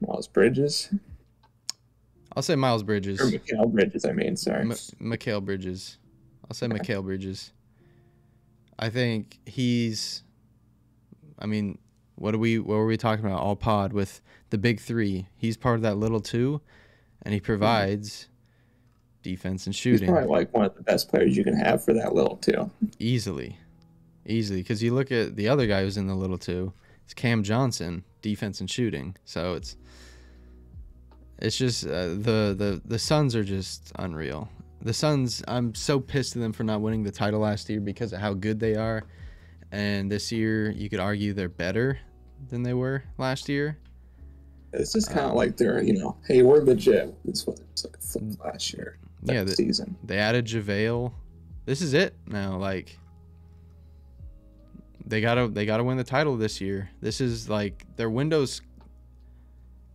Miles Bridges, I'll say Miles Bridges, or Mikal Bridges. I mean, sorry. M- Mikal Bridges. I'll say Mikal Bridges. I think he's. I mean, what are we? What were we talking about? All pod with the big three. He's part of that little two, and he provides defense and He's shooting. probably like one of the best players you can have for that little two. easily, easily. Because you look at the other guy who's in the little two, it's Cam Johnson, defense and shooting. So it's it's just uh, the the the Suns are just unreal. The Suns, I'm so pissed at them for not winning the title last year because of how good they are, and this year you could argue they're better than they were last year. It's just kind of Um, like they're, you know, hey, we're legit. This was like a flip last year. Yeah, Yeah, the- season. They added JaVale. This is it now. Like they gotta they gotta win the title this year. This is like their windows.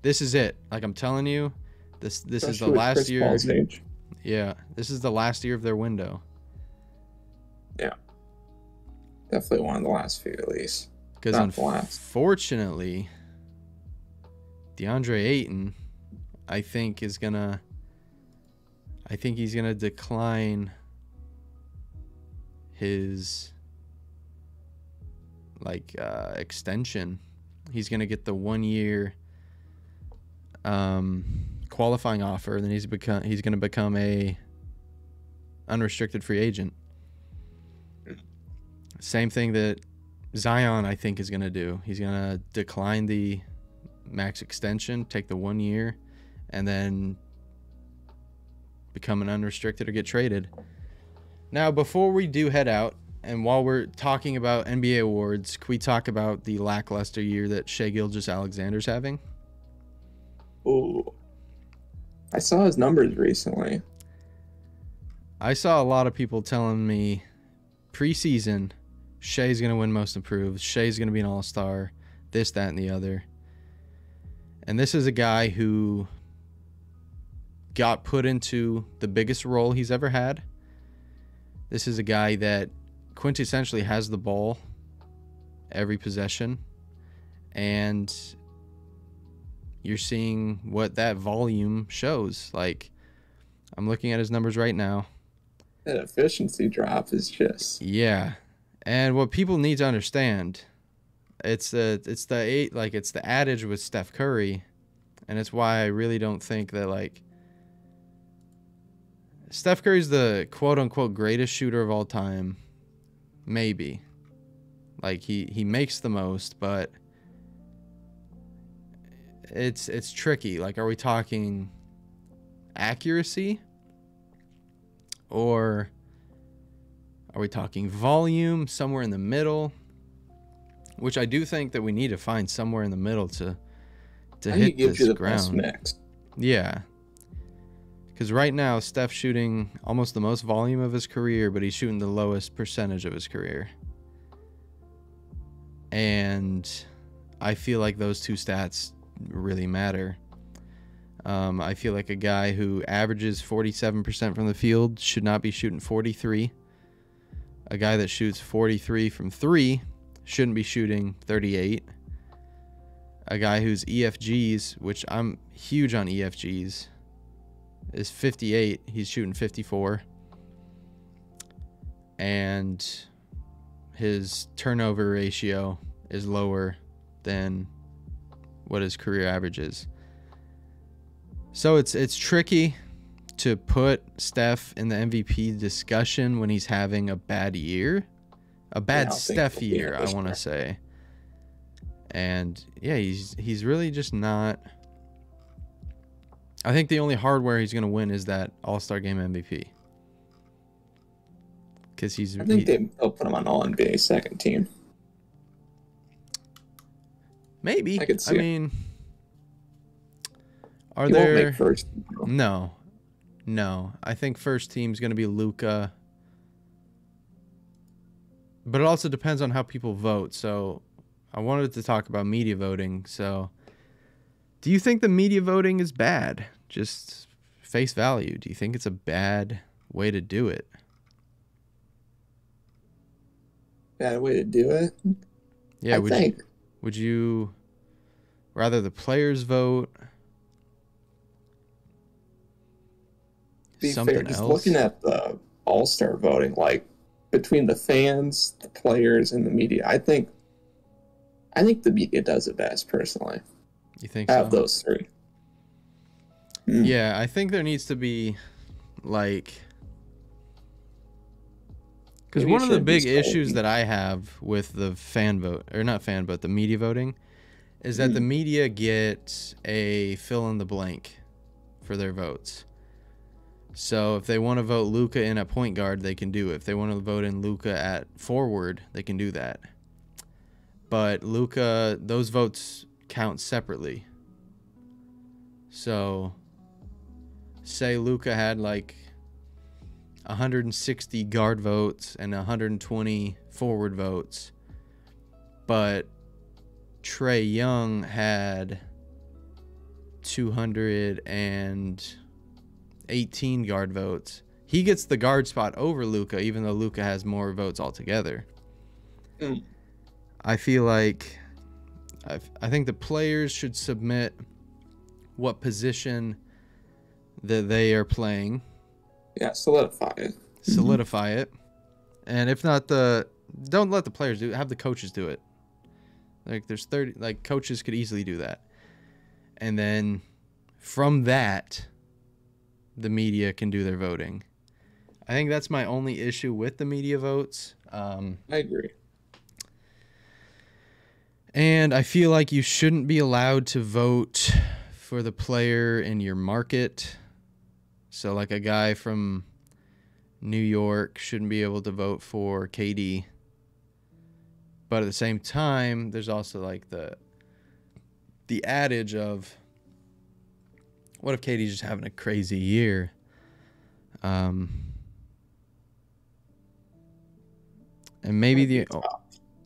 This is it. Like I'm telling you, this this is the last Chris year. Paul's age. Yeah, this is the last year of their window Yeah, Definitely one of the last few, at least. because Not the last. unfortunately, Deandre Ayton, I think is gonna. I think he's gonna decline his like uh, extension. He's gonna get the one year um, qualifying offer, then he's become he's gonna become a unrestricted free agent. Same thing that Zion, I think, is gonna do. He's gonna decline the max extension, take the one year, and then become an unrestricted or get traded. Now, before we do head out, and while we're talking about NBA awards, can we talk about the lackluster year that Shai Gilgeous-Alexander's having? Ooh. I saw his numbers recently. I saw a lot of people telling me preseason, Shai's going to win most improved. Shai's going to be an all star, this, that, and the other. And this is a guy who got put into the biggest role he's ever had. This is a guy that quintessentially has the ball every possession. And you're seeing what that volume shows. Like, I'm looking at his numbers right now. That efficiency drop is just Yeah, and what people need to understand, it's the it's the eight like it's the adage with Steph Curry, and it's why I really don't think that like Steph Curry's the quote unquote greatest shooter of all time, maybe. Like he he makes the most, but it's it's tricky. Like, are we talking accuracy? Or are we talking volume, somewhere in the middle? Which I do think that we need to find somewhere in the middle to to I hit it this you the ground. Yeah. Because right now, Steph's shooting almost the most volume of his career, but he's shooting the lowest percentage of his career. And I feel like those two stats really matter. Um, I feel like a guy who averages 47% from the field should not be shooting 43. A guy that shoots 43 from three shouldn't be shooting 38 a guy whose EFGs, which I'm huge on EFGs, is 58. He's shooting 54. And his turnover ratio is lower than what his career average is. So it's it's tricky to put Steph in the MVP discussion when he's having a bad year. A bad don't Steph year, I want to say and yeah, he's he's really just not. I think the only hardware he's gonna win is that All Star Game MVP. Because he's I think he- they, they'll put him on All NBA second team. Maybe. I could see it. mean, are He there? first. though. No, no. I think first team's gonna be Luka. But it also depends on how people vote. So, I wanted to talk about media voting. So, do you think the media voting is bad? Just face value. Do you think it's a bad way to do it? Bad way to do it. Yeah. I would think. you would you rather the players vote? be something fair, just else? looking at the All Star voting, like between the fans, the players, and the media, I think, I think the media does it best personally. you think Out of so? those three, Mm. Yeah, I think there needs to be like because one of the big issues that I have with the fan vote or not fan vote, the media voting is that the media get a fill in the blank for their votes. So if they want to vote Luka in a point guard, they can do it. If they want to vote in Luka at forward, they can do that. But Luka, those votes count separately. So say Luka had like 160 guard votes and 120 forward votes, but Trae Young had 218 guard votes. He gets the guard spot over Luka, even though Luka has more votes altogether. Mm. I feel like I, I think the players should submit what position that they are playing, yeah, solidify it. solidify it, and if not the don't let the players do it, have the coaches do it. Like there's 30 like coaches could easily do that. And then from that the media can do their voting. I think that's my only issue with the media votes. Um, I agree. And I feel like you shouldn't be allowed to vote for the player in your market. So, like a guy from New York shouldn't be able to vote for KD. But at the same time, there's also like the the adage of what if KD's just having a crazy year? Um, and maybe the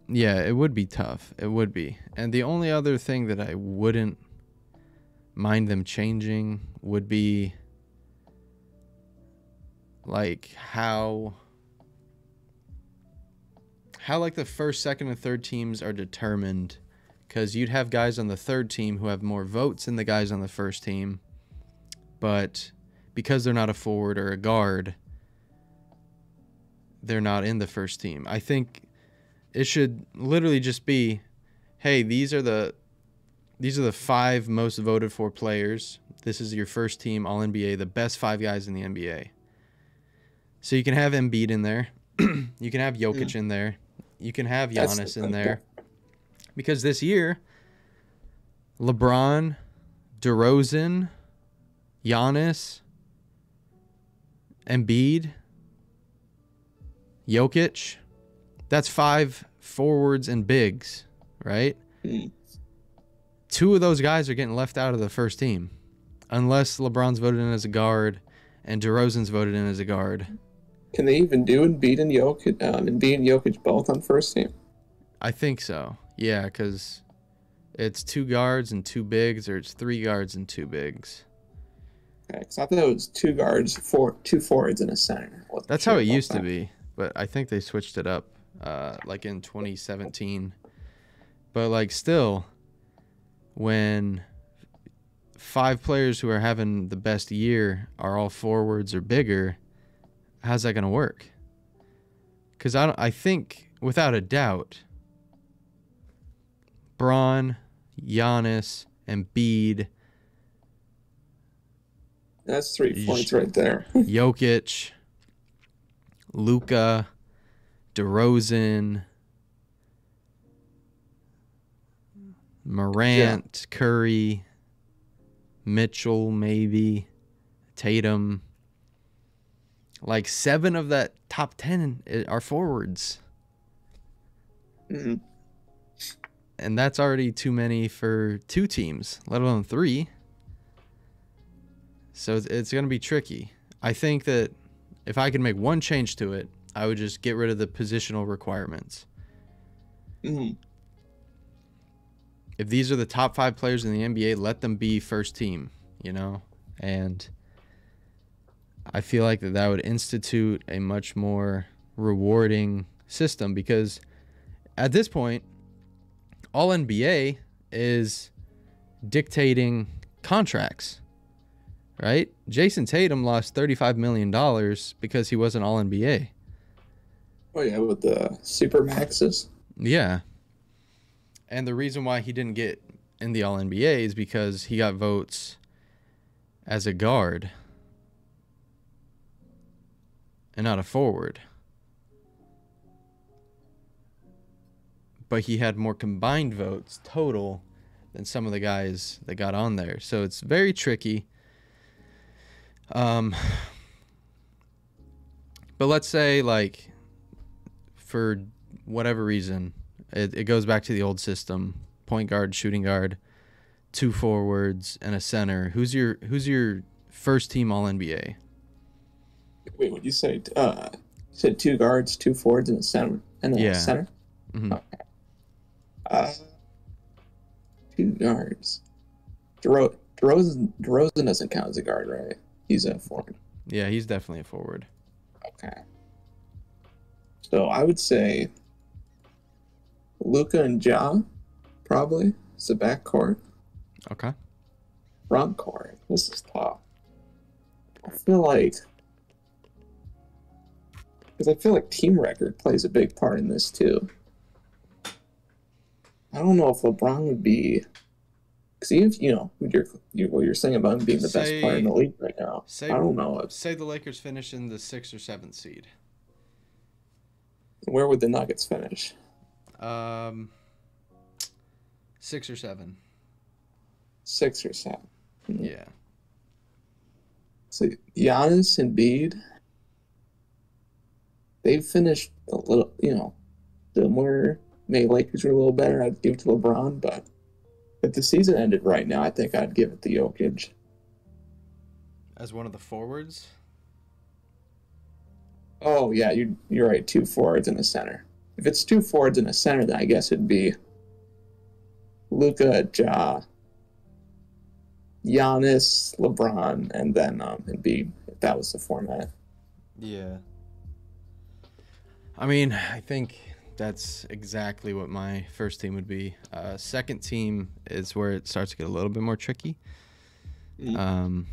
yeah, it would be tough. It would be. And the only other thing that I wouldn't mind them changing would be like how how like the first, second and third teams are determined cuz you'd have guys on the third team who have more votes than the guys on the first team. But because they're not a forward or a guard, they're not in the first team. I think it should literally just be hey these are the these are the five most voted for players this is your first team all nba the best five guys in the nba so you can have Embiid in there you can have Jokic in there you can have That's Giannis the in there because this year LeBron DeRozan Giannis Embiid Jokic, that's five forwards and bigs, right? Mm. Two of those guys are getting left out of the first team, unless LeBron's voted in as a guard and DeRozan's voted in as a guard. Can they even do Embiid and Jokic, um, Embiid and Jokic both on first team? I think so. Yeah, because it's two guards and two bigs, or it's three guards and two bigs. Okay, 'cause I thought it was two guards, four, two forwards, and a center. Wasn't That's how it used to be, but I think they switched it up, uh, like in 2017. But like still, when five players who are having the best year are all forwards or bigger, how's that gonna work? Because I don't, I think without a doubt, Bron, Giannis, and Embiid, That's three points right there. Jokic, Luka, DeRozan, Morant, Curry, Mitchell, maybe Tatum. Like seven of that top ten are forwards, Mhm. and that's already too many for two teams, let alone three. So it's, going to be tricky. I think that if I could make one change to it, I would just get rid of the positional requirements. Mhm. If these are the top five players in the NBA, let them be first team, you know? And I feel like that, that would institute a much more rewarding system because at this point, all NBA is dictating contracts, right? Jayson Tatum lost $35 million because he wasn't all NBA. Oh yeah, with the super maxes. Yeah. And the reason why he didn't get in the All NBA is because he got votes as a guard and not a forward. But he had more combined votes total than some of the guys that got on there. So it's very tricky. Um but let's say like for whatever reason, it, it goes back to the old system: point guard, shooting guard, two forwards, and a center. Who's your Who's your first team All NBA? Wait, what you say? Uh, you said two guards, two forwards, and a center. And a Yeah. center. Mhm. Uh, two guards. DeRo- DeRozan, DeRozan doesn't count as a guard, right? He's a forward. Yeah, he's definitely a forward. Okay. So I would say Luka and Ja, probably. It's the back court. Okay. Front court. This is tough. I feel like because I feel like team record plays a big part in this too. I don't know if LeBron would be because if you know what you're you, what you're saying about him being the best player in the league right now. say- I don't know if, Say the Lakers finish in the sixth or seventh seed. where would the Nuggets finish. Um, six or seven. Six or seven. Yeah. So Giannis and Embiid, they finished a little, you know, similar. Maybe Lakers were a little better. I'd give it to LeBron, but if the season ended right now, I think I'd give it to Jokic. As one of the forwards. Oh yeah, you you're right. Two forwards in the center. If it's two forwards in the center, then I guess it'd be Luka, Ja, Giannis, LeBron, and then um, it'd be If that was the format. Yeah. I mean, I think that's exactly what my first team would be. Uh, second team is where it starts to get a little bit more tricky. Mm. Um,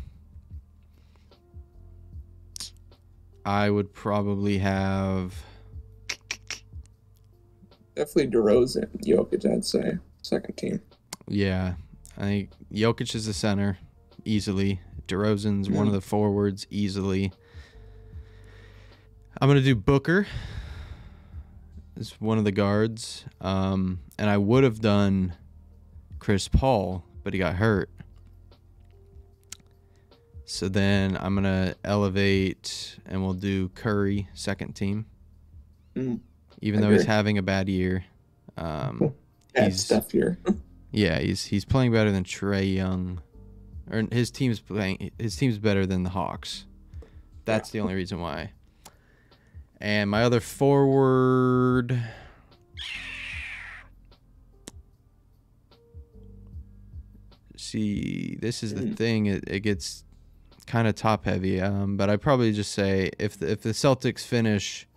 I would probably have. Definitely DeRozan, Jokic. I'd say second team. Yeah, I think Jokic is the center easily. DeRozan's one of the forwards easily. I'm gonna do Booker as one of the guards, um, and I would have done Chris Paul, but he got hurt. So then I'm gonna elevate, and we'll do Curry second team. Mm. even I though he's having a bad year. Um, Bad He's- stuff here. yeah, he's he's playing better than Trae Young, or his team's playing. His team's better than the Hawks. That's the only reason why. And my other forward. See, this is the Mm. thing. It, it gets kind of top heavy. Um, but I probably just say if the, if the Celtics finish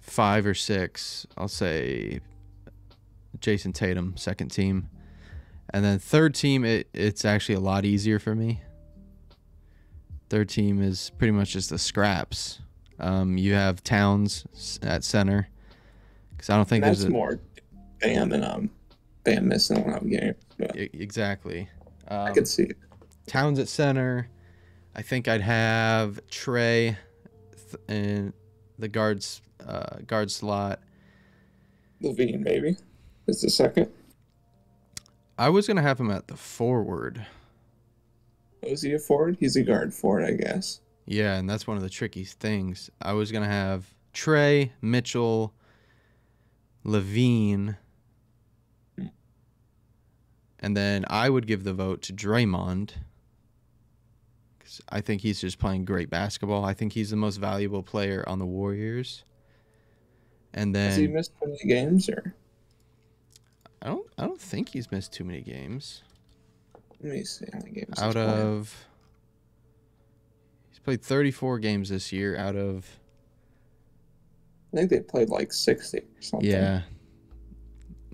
five or six, I'll say Jayson Tatum, second team. And then third team, it, it's actually a lot easier for me. Third team is pretty much just the scraps. Um, you have Towns at center. Because I don't think That's there's a. more Bam and um Bam missing a lot of games. But E- Exactly. Um, I could see it. Towns at center. I think I'd have Trae th- in the guards uh, guard slot. LaVine maybe is the second. I was gonna have him at the forward. Was he a forward? He's a guard forward, I guess. Yeah, and that's one of the tricky things. I was gonna have Trae, Mitchell, LaVine, and then I would give the vote to Draymond. Cause I think he's just playing great basketball. I think he's the most valuable player on the Warriors. And then Has he missed too many games or I don't I don't think he's missed too many games. Let me see how many games Out of He's played 34 games this year out of I think they played like sixty or something. Yeah.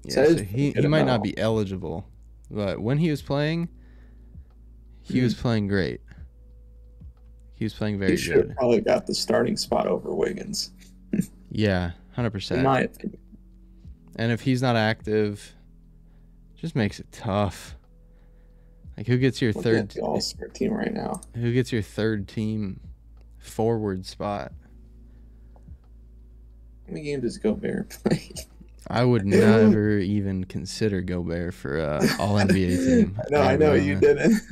Yeah, So so he, he might not be eligible, but when he was playing, he Hmm. was playing great. He was playing very good. He should have probably got the starting spot over Wiggins, Yeah, hundred in percent. my opinion. And if he's not active, just makes it tough. Like who gets your Look third? the All Star team right now. Who gets your third team forward spot? How many games does Gobert play? I would never even consider Gobert for a All NBA team. no, I know you did. didn't.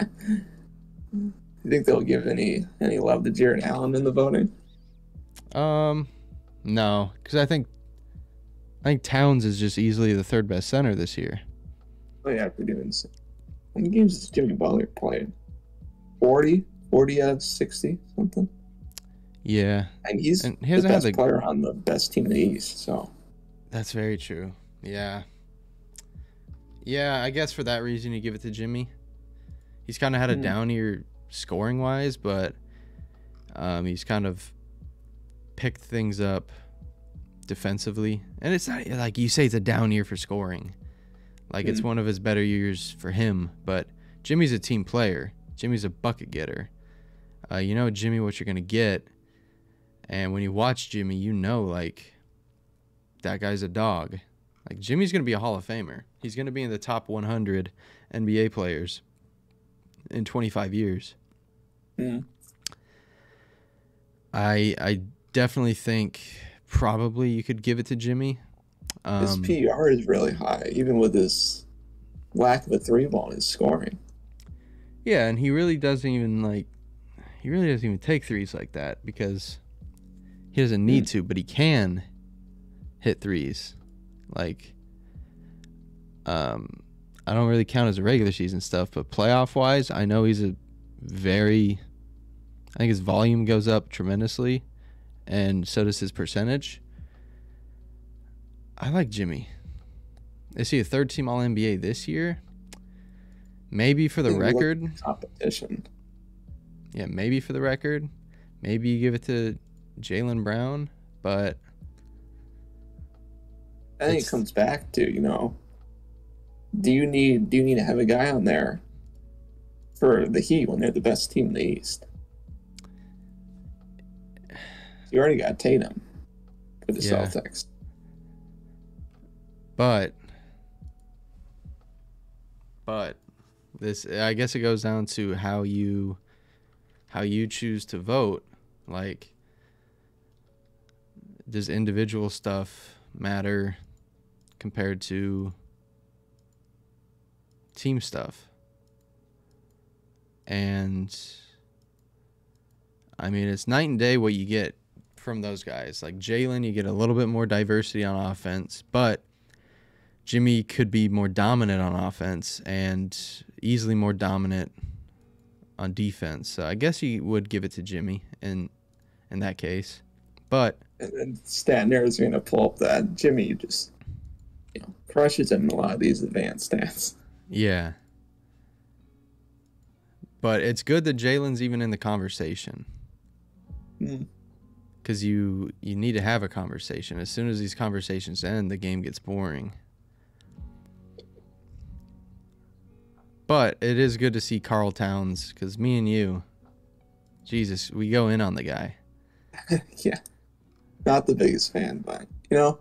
you think they'll give any any love to Jarrett Allen in the voting? Um, no, because I think I think Towns is just easily the third best center this year. Oh yeah, we're doing. How many games has Jimmy Butler played? 40? 40 out of sixty something. Yeah, And he's and he the best the. player on the best team in the East. So That's very true. Yeah. Yeah, I guess for that reason you give it to Jimmy. He's kind of had a Hmm. down year scoring wise, but um, he's kind of picked things up defensively, and it's not like you say it's a down year for scoring. Like it's Hmm. one of his better years for him, but Jimmy's a team player. Jimmy's a bucket getter. Uh, you know Jimmy what you're gonna get, and when you watch Jimmy, you know like that guy's a dog. Like Jimmy's gonna be a Hall of Famer. He's gonna be in the top 100 NBA players in 25 years. mm, I I definitely think probably you could give it to Jimmy. His Um, PR is really high, even with his lack of a three ball in scoring. yeah, and he really doesn't even like he really doesn't even take threes like that because he doesn't need to, but he can hit threes. Like um I don't really count as a regular season stuff, but playoff wise, I know he's a very I think his volume goes up tremendously and so does his percentage. I like Jimmy. Is he a third team all NBA this year? Maybe for the record. Competition. Yeah, maybe for the record. Maybe you give it to Jaylen Brown, but I think it comes back to you know, do you need do you need to have a guy on there for the Heat when they're the best team in the East? You already got Tatum for the Yeah. Celtics. But but this I guess it goes down to how you how you choose to vote. Like does individual stuff matter compared to team stuff? And I mean, it's night and day what you get from those guys. Like Jaylen, you get a little bit more diversity on offense, but Jimmy could be more dominant on offense and easily more dominant on defense. So I guess you would give it to Jimmy in in that case. But And then Statner is going to pull up that Jimmy just you know crushes him in a lot of these advanced stats. yeah. But it's good that Jaylen's even in the conversation. Mm. because you you need to have a conversation. As soon as these conversations end, the game gets boring. But it is good to see Karl Towns because me and you, Jesus, we go in on the guy. yeah, not the biggest fan, but you know,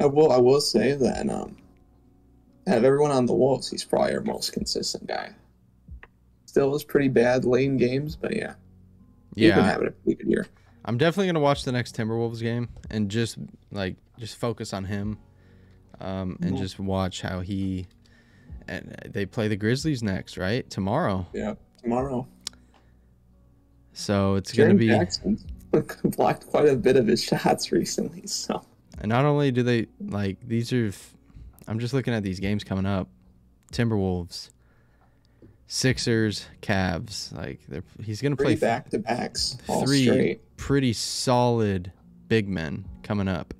I will I will say that um, out of everyone on the Wolves, he's probably our most consistent guy. Still was pretty bad lane games, but yeah, he's been Yeah, having a pretty good year. I'm definitely gonna watch the next Timberwolves game and just like just focus on him, um, and Mhm. just watch how he. And they play the Grizzlies next, right? Tomorrow. Yeah, tomorrow. So it's gonna be. Jackson blocked quite a bit of his shots recently, so And not only do they like these are, I'm just looking at these games coming up. Timberwolves, Sixers, Cavs. Like they're he's gonna play back to backs three straight. pretty solid big men coming up.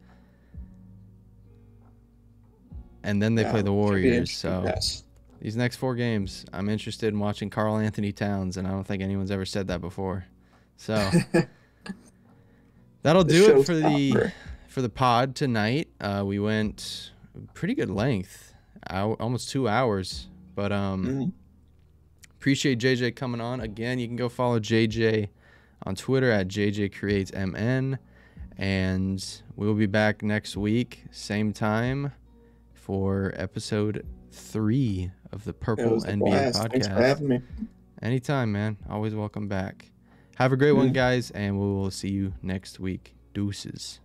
And then they Yeah, play the Warriors. So test. these next four games, I'm interested in watching Karl-Anthony Towns, and I don't think anyone's ever said that before. So that'll The do it for the for the pod tonight. Uh, we went pretty good length, almost two hours. But um, Mhm. appreciate JJ coming on again. You can go follow JJ on Twitter at JJ Creates MN, and we'll be back next week, same time, for episode three of the Purple NBA blast. Thanks for podcast. having me. Anytime, man. Always welcome back. Have a great one, Mhm. guys, and we will see you next week. Deuces.